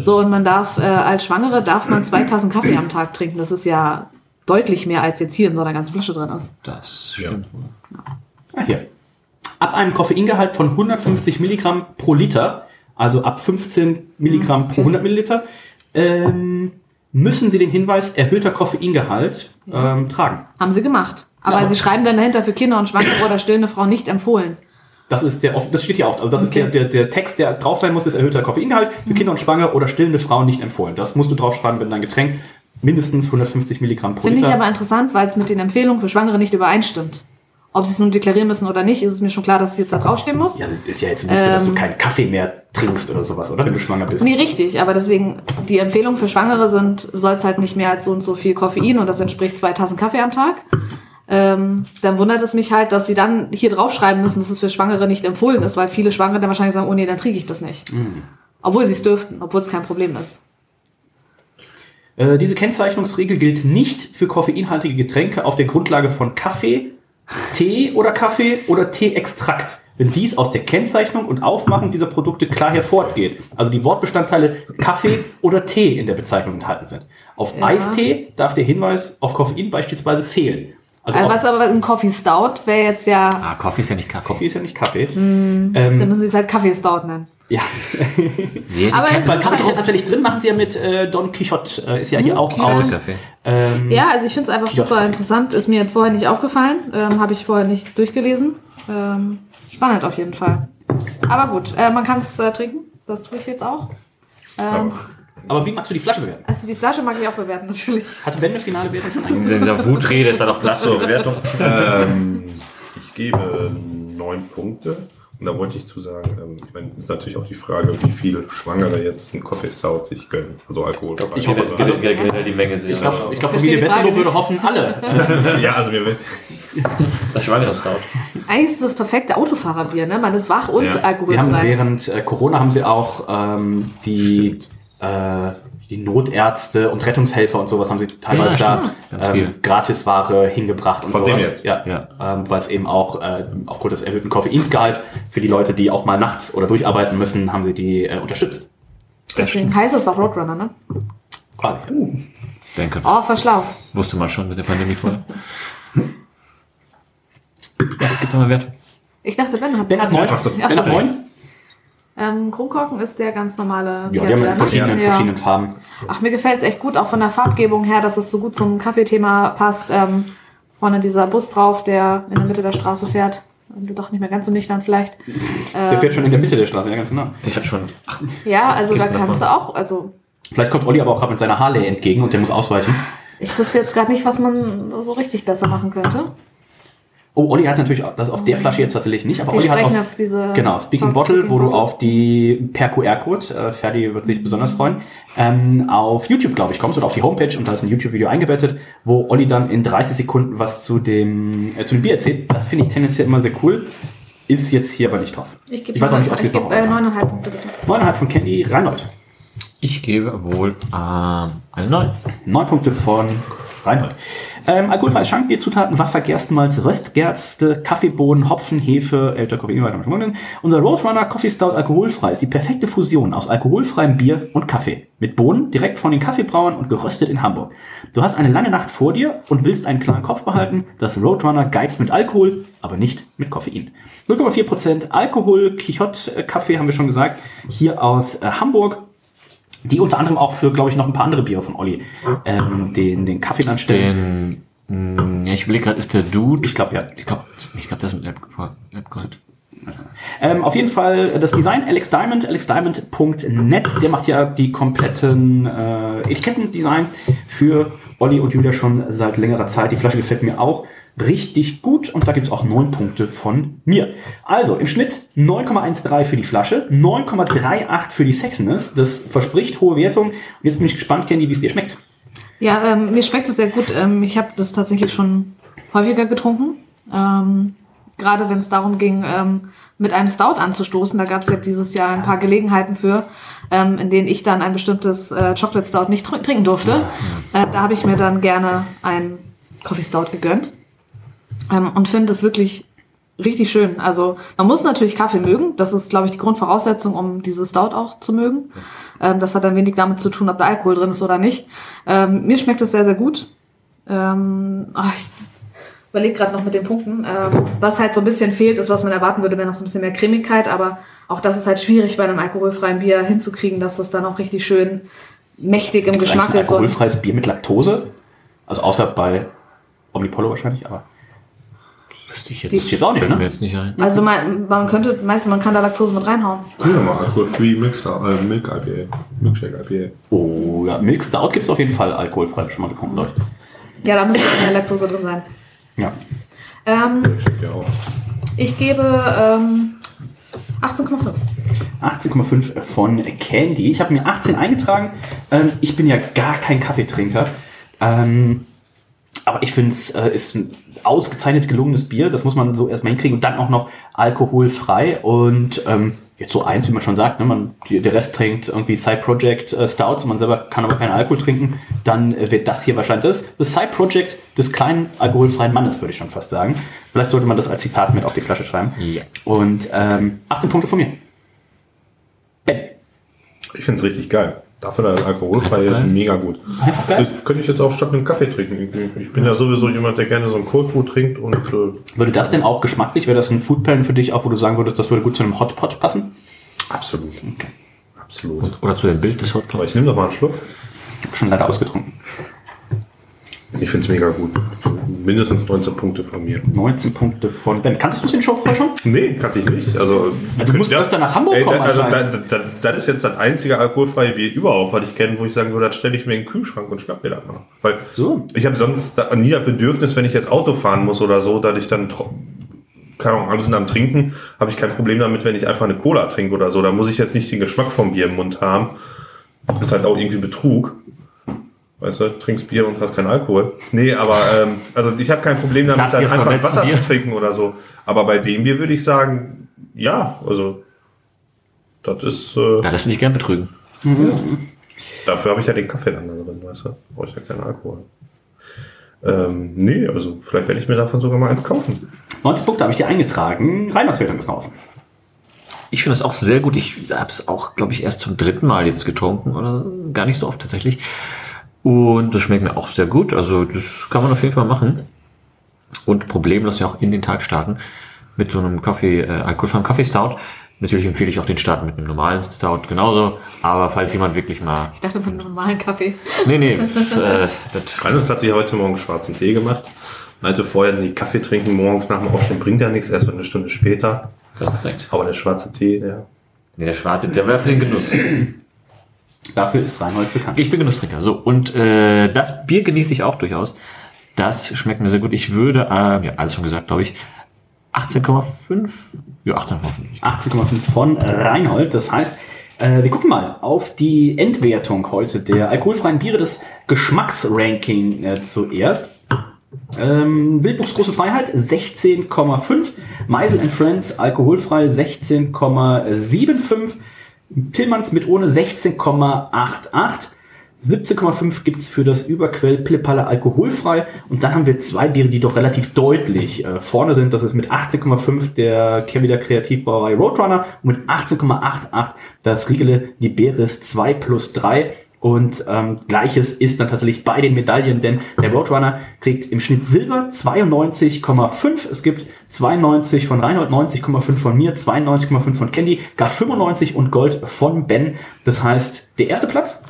So, und man darf, äh, als Schwangere darf man zwei Tassen Kaffee am Tag trinken. Das ist ja deutlich mehr, als jetzt hier in so einer ganzen Flasche drin ist. Das stimmt wohl. Ah, hier. Ab einem Koffeingehalt von 150 Milligramm pro Liter, also ab 15 Milligramm pro 100 Milliliter, ähm, müssen Sie den Hinweis erhöhter Koffeingehalt ähm, tragen. Haben sie gemacht. Aber Ja, sie schreiben dann dahinter für Kinder und Schwangere oder stillende Frauen nicht empfohlen. Das ist der, das steht hier auch. Also das Okay. ist der, der, der Text, der drauf sein muss, ist erhöhter Koffeingehalt für Kinder und Schwangere oder stillende Frauen nicht empfohlen. Das musst du draufschreiben, wenn dein Getränk mindestens 150 Milligramm pro Finde ich Liter. aber interessant, weil es mit den Empfehlungen für Schwangere nicht übereinstimmt. Ob sie es nun deklarieren müssen oder nicht, ist es mir schon klar, dass es jetzt da draufstehen muss. ja, ist ja jetzt nicht so, dass du Ähm. keinen Kaffee mehr trinkst oder sowas, oder? Wenn du schwanger bist. Nee, richtig, aber deswegen, die Empfehlungen für Schwangere sind, du sollst halt nicht mehr als so und so viel Koffein und das entspricht zwei Tassen Kaffee am Tag. Ähm, dann wundert es mich halt, dass sie dann hier draufschreiben müssen, dass es für Schwangere nicht empfohlen ist, weil viele Schwangere dann wahrscheinlich sagen, oh nee, dann trinke ich das nicht. Obwohl sie es dürften, obwohl es kein Problem ist. Äh, diese Kennzeichnungsregel gilt nicht für koffeinhaltige Getränke auf der Grundlage von Kaffee, Tee oder Kaffee oder Teeextrakt, wenn dies aus der Kennzeichnung und Aufmachung dieser Produkte klar hervorgeht. Also die Wortbestandteile Kaffee oder Tee in der Bezeichnung enthalten sind. Auf Ja. Eistee darf der Hinweis auf Koffein beispielsweise fehlen. Also auf was aber ein Coffee Stout wäre jetzt ja, Ah, Kaffee ist ja nicht Kaffee. Kaffee ist ja nicht Kaffee. dann Ähm, müssen sie es halt Kaffee Stout nennen. Ja, Nee, Aber man Kaffee ist ja auch. tatsächlich drin, machen sie ja mit äh, Don Quixote, äh, ist ja hier auch ja. aus. Kaffee. Ähm, Ja, also ich finde es einfach Kiosk- super interessant. Ist mir vorher nicht aufgefallen. Ähm, Habe ich vorher nicht durchgelesen. Ähm, spannend auf jeden Fall. Aber gut, äh, man kann es äh, trinken. Das tue ich jetzt auch. Ähm, Aber wie magst du die Flasche bewerten? also die Flasche mag ich auch bewerten, natürlich. Hat Ben eine finale Wertung schon In dieser, dieser Wutrede ist da doch Platz zur Bewertung. Ähm, ich gebe neun Punkte. Und da wollte ich zu sagen, ähm, ich meine, ist natürlich auch die Frage, wie viele Schwangere jetzt einen Coffee Stout sich gönnen. Also alkoholfrei. Ich hoffe, also, also- generell die Menge sehr. Ich glaube, ich glaub, Familie Wesselow würde hoffen, alle. ja, also mir wird das Schwangere Stout. Eigentlich ist es das perfekte Autofahrerbier, ne? Man ist wach und Ja. Sie haben alkoholfrei. während äh, Corona haben sie auch ähm, die, äh, die Notärzte und Rettungshelfer und sowas haben sie teilweise Ja, da ähm, Gratisware hingebracht und Von sowas. dem jetzt? Ja, Ja. Ähm, weil es eben auch äh, aufgrund des erhöhten Koffeinsgehalt für die Leute, die auch mal nachts oder durcharbeiten müssen, haben sie die äh, unterstützt. Deswegen heißt es auch Roadrunner, ne? Quasi. Denke. Oh, verschlau. Wusste man schon mit der Pandemie vorher. Ja, gib doch mal Wert. Ich dachte, Ben hat. Ben hat neun. Ben hat neun. Ähm, Kronkorken ist der ganz normale. Ja, die haben in verschiedenen, Ja. verschiedenen Farben. Ach, mir gefällt es echt gut, auch von der Farbgebung her, dass es so gut zum Kaffeethema passt. Ähm, vorne dieser Bus drauf, der in der Mitte der Straße fährt. Und Doch nicht mehr ganz so nüchtern vielleicht. Der fährt schon in der Mitte der Straße, ja ganz genau. Der hat schon. Ach, Ja, also da kannst davon. du auch, also Vielleicht kommt Olli aber auch gerade mit seiner Harley entgegen und der muss ausweichen. ich wüsste jetzt gerade nicht, was man so richtig besser machen könnte. Oh, Olli hat natürlich, auch- das ist auf der Flasche jetzt tatsächlich nicht, aber Die Olli hat auf, auf diese genau, Speaking Talk Bottle, Speaking wo du auf die per QR-Code, äh, Ferdi wird sich besonders freuen, ähm, auf YouTube, glaube ich, kommst oder auf die Homepage und da ist ein YouTube-Video eingebettet, wo Olli dann in 30 Sekunden was zu dem, äh, zu dem Bier erzählt. Das finde ich tendenziell immer sehr cool. Ist jetzt hier aber nicht drauf. Ich, gebe weiß auch nicht, ob sie ich es noch äh, haben. neuneinhalb Punkte bitte. Neuneinhalb von Candy, Reinhold. ich gebe wohl ähm, eine 9. Neun Punkte von Reinhold. Ähm, alkoholfreies Schankbier, Zutaten, Wasser, Gerstenmalz, Röstgerste, Kaffeebohnen, Hopfen, Hefe, älter Koffein, so weiter. Unser Roadrunner Coffee Stout alkoholfrei ist die perfekte Fusion aus alkoholfreiem Bier und Kaffee. Mit Bohnen, direkt von den Kaffeebrauern und geröstet in Hamburg. Du hast eine lange Nacht vor dir und willst einen klaren Kopf behalten. Das Roadrunner geizt mit Alkohol, aber nicht mit Koffein. 0,4% Alkohol, Quixote, äh, Kaffee haben wir schon gesagt. Hier aus äh, Hamburg die unter anderem auch für, glaube ich, noch ein paar andere Biere von Olli ähm, den, den Kaffee anstellen. Den. mh, Ja, ich überlege gerade, ist der Dude. Ich glaube, ja. Ich glaube, ich glaub, das ist mit Lab, Labgold. Ähm, auf jeden Fall das Design Alex Diamond, alexdiamond.net, der macht ja die kompletten äh, Etikettendesigns für Olli und Julia schon seit längerer Zeit. Die Flasche gefällt mir auch richtig gut und da gibt es auch 9 Punkte von mir. Also im Schnitt 9,13 für die Flasche, 9,38 für die Sexiness. Das verspricht hohe Wertung. Und jetzt bin ich gespannt, Candy, wie es dir schmeckt. Ja, ähm, mir schmeckt es sehr gut. Ähm, ich habe das tatsächlich schon häufiger getrunken. Ähm, Gerade wenn es darum ging, ähm, mit einem Stout anzustoßen. Da gab es ja dieses Jahr ein paar Gelegenheiten für, ähm, in denen ich dann ein bestimmtes äh, Chocolate Stout nicht tr trinken durfte. Äh, da habe ich mir dann gerne ein Coffee Stout gegönnt ähm, und finde es wirklich richtig schön. Also man muss natürlich Kaffee mögen. Das ist, glaube ich, die Grundvoraussetzung, um dieses Stout auch zu mögen. Ähm, das hat dann wenig damit zu tun, ob da Alkohol drin ist oder nicht. Ähm, mir schmeckt es sehr, sehr gut. Ähm, ach, ich überlege gerade noch mit den Punkten. Ähm, was halt so ein bisschen fehlt, ist, was man erwarten würde, wäre noch so ein bisschen mehr Cremigkeit. Aber auch das ist halt schwierig bei einem alkoholfreien Bier hinzukriegen, dass das dann auch richtig schön mächtig im Geschmack ein ist. Und alkoholfreies Bier mit Laktose? Also außer bei Omnipollo wahrscheinlich, aber Wüsste ich jetzt, Die- jetzt auch nicht, ne? jetzt nicht ein. also man, man könnte, meinst du, man kann da Laktose mit reinhauen? Ja, mal Alkohol-Free Milk, Star- äh, Milk IPA. Milkshake IPA. Oh ja, Milk Stout gibt es auf jeden Fall alkoholfrei, schon mal gekommen, Leute. Ja, da müsste mehr Laktose drin sein. Ja. Ähm, Milkshake ja auch. ich gebe ähm, 18,5. 18,5 von Candy. Ich habe mir 18 eingetragen. Ähm, ich bin ja gar kein Kaffeetrinker. Ähm, aber ich finde es äh, ist ein ausgezeichnet gelungenes Bier. Das muss man so erstmal hinkriegen. Und dann auch noch alkoholfrei. Und ähm, jetzt so eins, wie man schon sagt. Ne? Man, die, der Rest trinkt irgendwie Side Project äh, Stouts. Man selber kann aber keinen Alkohol trinken. Dann äh, wird das hier wahrscheinlich das, das Side Project des kleinen alkoholfreien Mannes, würde ich schon fast sagen. Vielleicht sollte man das als Zitat mit auf die Flasche schreiben. Ja. Und ähm, 18 Punkte von mir. Ben. Ich finde es richtig geil. Dafür, es alkoholfrei ist, mega gut. Einfach geil. Das könnte ich jetzt auch statt einem Kaffee trinken. Ich- bin ja sowieso jemand, der gerne so ein Cold Brew trinkt und äh, Würde das denn auch geschmacklich, wäre das ein Foodplan für dich auch, wo du sagen würdest, das würde gut zu einem Hotpot passen? absolut. Absolut. Oder zu dem Bild des Aber Hotpots. ich nehme doch mal einen Schluck. Ich habe schon leider ausgetrunken. Ich finde es mega gut. Mindestens 19 Punkte von mir. 19 Punkte von Ben. Kanntest du den Show schon? Nee, kannte ich nicht. Also, du musst öfter nach Hamburg kommen Also, da, da, da, das ist jetzt das einzige alkoholfreie Bier überhaupt, was ich kenne, wo ich sagen würde, das stelle ich mir in den Kühlschrank und schnapp mir das mal. Weil So. ich habe sonst nie das Bedürfnis, wenn ich jetzt Auto fahren muss oder so, dass ich dann keine Ahnung, alle sind am Trinken, habe ich kein Problem damit, wenn ich einfach eine Cola trinke oder so. Da muss ich jetzt nicht den Geschmack vom Bier im Mund haben. Das ist halt auch irgendwie Betrug. Weißt du, trinkst Bier und hast keinen Alkohol. Nee, aber ähm, also ich habe kein Problem damit, dann einfach Wasser Bier? zu trinken oder so. Aber bei dem Bier würde ich sagen, ja, also das ist, äh, Da lässt du dich gern betrügen. dafür habe ich ja den Kaffee dann da drin, weißt du? Brauche ich ja keinen Alkohol. Ähm, nee, also vielleicht werde ich mir davon sogar mal eins kaufen. 19 Punkte habe ich dir eingetragen. Ist noch offen. Ich finde das auch sehr gut. Ich habe es auch, glaube ich, erst zum dritten Mal jetzt getrunken oder gar nicht so oft tatsächlich. Und das schmeckt mir auch sehr gut. Also das kann man auf jeden Fall machen. Und problemlos ja auch in den Tag starten mit so einem Kaffee, äh, alkoholfreien Kaffee-Stout. Natürlich empfehle ich auch den Start mit einem normalen Stout genauso. Aber falls jemand wirklich mal... Ich dachte mit einem normalen Kaffee. Nee, nee, das, äh, das, Reinhold hat sich heute Morgen schwarzen Tee gemacht. Meinte vorher, nee, Kaffee trinken morgens nach dem Aufstehen bringt ja nichts, erst eine Stunde später. das ist korrekt. Aber der schwarze Tee, der. Nee, der schwarze, der wäre für den Genuss. Dafür ist Reinhold bekannt. Ich bin Genusstrinker. So, und äh, das Bier genieße ich auch durchaus. Das schmeckt mir sehr gut. Ich würde, ähm, ja, alles schon gesagt, glaube ich, 18,5. Ja, 18,5. 18,5 von Reinhold. Das heißt, äh, wir gucken mal auf die Endwertung heute der alkoholfreien Biere, das Geschmacksranking äh, zuerst. Ähm, Wildwuchs Große Freiheit 16,5. Meisel and Friends alkoholfrei 16,75. Tillmanns mit ohne 16,88. 17,5 gibt's für das Überquell Pillepalle alkoholfrei. Und dann haben wir zwei Biere, die doch relativ deutlich äh, vorne sind. Das ist mit 18,5 der Chemida Kreativbrauerei Roadrunner und mit 18,88 das Riegele Liberis 2 plus 3. Und ähm, gleiches ist dann tatsächlich bei den Medaillen, denn der Roadrunner kriegt im Schnitt Silber 92,5. Es gibt 92 von Reinhold, 90,5 von mir, 92,5 von Candy, gar 95 und Gold von Ben. Das heißt, der erste Platz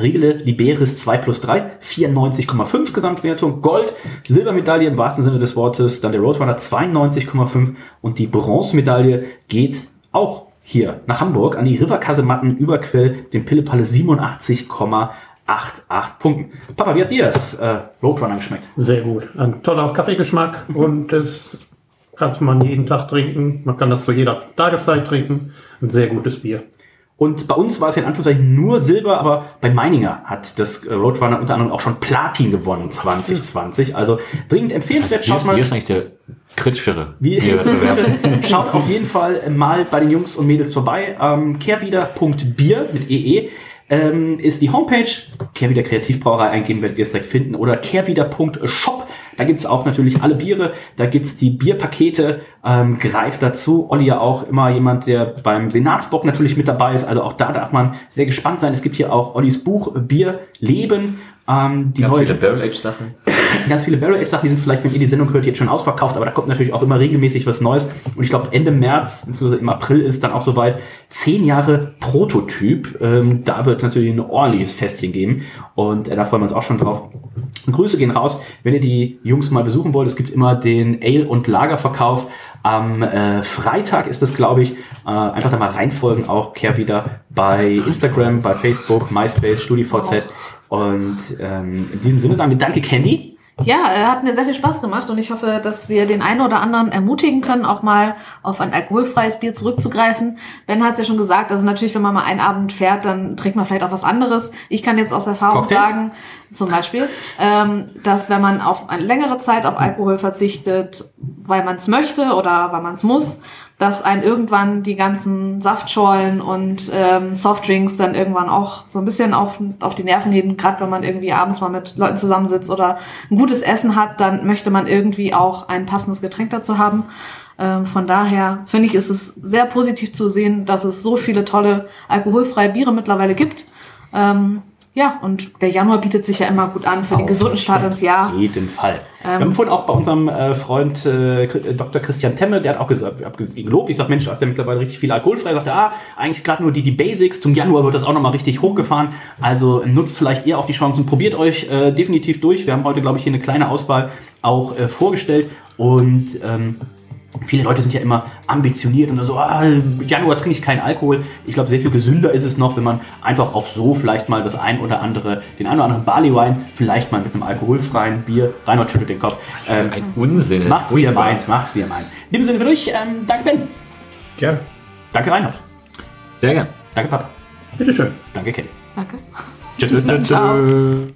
Riegele Liberis 2 plus 3, 94,5 Gesamtwertung. Gold, Silbermedaille im wahrsten Sinne des Wortes. Dann der Roadrunner 92,5 und die Bronzemedaille geht auch hier nach Hamburg an die Riverkasematten Überquell, den Pillepalle 87,8. Punkten. Papa, wie hat dir das äh, Roadrunner geschmeckt? Sehr gut. Ein toller Kaffeegeschmack und das kann man jeden Tag trinken. Man kann das zu jeder Tageszeit trinken. Ein sehr gutes Bier. Und bei uns war es ja in Anführungszeichen nur Silber, aber bei Meininger hat das äh, Roadrunner unter anderem auch schon Platin gewonnen 2020. Also dringend empfehlenswert. Schaut mal. hier ist eigentlich der kritischere. Wie. Schaut auf jeden Fall mal bei den Jungs und Mädels vorbei. Ähm, kehrwieder.bier mit EE ähm, ist die Homepage. Kehrwieder Kreativbrauerei eingeben, werdet ihr es direkt finden. Oder kehrwieder.shop. Da gibt's auch natürlich alle Biere. Da gibt's die Bierpakete. Ähm, greift dazu. Olli ja auch immer jemand, der beim Senatsbock natürlich mit dabei ist. Also auch da darf man sehr gespannt sein. Es gibt hier auch Ollis Buch Bier leben. Ähm, die Ganz neue- viele Barrel Age Sachen. ganz viele Barrel Age Sachen, die sind vielleicht, wenn ihr die Sendung hört, jetzt schon ausverkauft, aber da kommt natürlich auch immer regelmäßig was Neues. Und ich glaube, Ende März, beziehungsweise im April ist dann auch soweit zehn Jahre Prototyp. Ähm, da wird natürlich ein ordentliches Festchen geben. Und äh, da freuen wir uns auch schon drauf. Und Grüße gehen raus, wenn ihr die Jungs mal besuchen wollt. Es gibt immer den Ale- und Lagerverkauf. Am äh, Freitag ist das, glaube ich. Äh, einfach da mal reinfolgen, auch Kehr wieder bei Instagram, bei Facebook, MySpace, StudiVZ. Und ähm, in diesem Sinne sagen wir Danke, Candy. Ja, äh, hat mir sehr viel Spaß gemacht und ich hoffe, dass wir den einen oder anderen ermutigen können, auch mal auf ein alkoholfreies Bier zurückzugreifen. Ben hat es ja schon gesagt, also natürlich, wenn man mal einen Abend fährt, dann trinkt man vielleicht auch was anderes. Ich kann jetzt aus Erfahrung Cocktails? sagen, zum Beispiel, ähm, dass wenn man auf eine längere Zeit auf Alkohol verzichtet, weil man es möchte oder weil man es muss, dass einen irgendwann die ganzen Saftschorlen und ähm, Softdrinks dann irgendwann auch so ein bisschen auf, auf die Nerven gehen. Gerade wenn man irgendwie abends mal mit Leuten zusammensitzt oder ein gutes Essen hat, dann möchte man irgendwie auch ein passendes Getränk dazu haben. Ähm, von daher finde ich, ist es sehr positiv zu sehen, dass es so viele tolle alkoholfreie Biere mittlerweile gibt. Ähm, ja, und der Januar bietet sich ja immer gut an für den gesunden Start ins Jahr. Auf jeden Fall. Ähm, wir haben vorhin auch bei unserem äh, Freund äh, K- Dr. Christian Temme, der hat auch gesagt, ich habe ihn gelobt, ich sag, Mensch, du hast ja mittlerweile richtig viel alkoholfrei. Er sagte, ah, eigentlich gerade nur die, die Basics. Zum Januar wird das auch nochmal richtig hochgefahren. Also nutzt vielleicht ihr auch die Chancen, probiert euch äh, definitiv durch. Wir haben heute, glaube ich, hier eine kleine Auswahl auch äh, vorgestellt und ähm, Viele Leute sind ja immer ambitioniert und so, ah, im Januar trinke ich keinen Alkohol. Ich glaube, sehr viel gesünder ist es noch, wenn man einfach auch so vielleicht mal das ein oder andere, den ein oder anderen Barley-Wine vielleicht mal mit einem alkoholfreien Bier, Reinhard schüttelt den Kopf. Ähm, Ein Unsinn. macht's wie ihr meint, macht's wie ihr meint. In dem Sinne für durch, ähm, danke Ben, Gerne. danke Reinhard, Sehr gern. danke Papa, Bitteschön. danke Ken. Danke. Tschüss, bis dann. Ciao.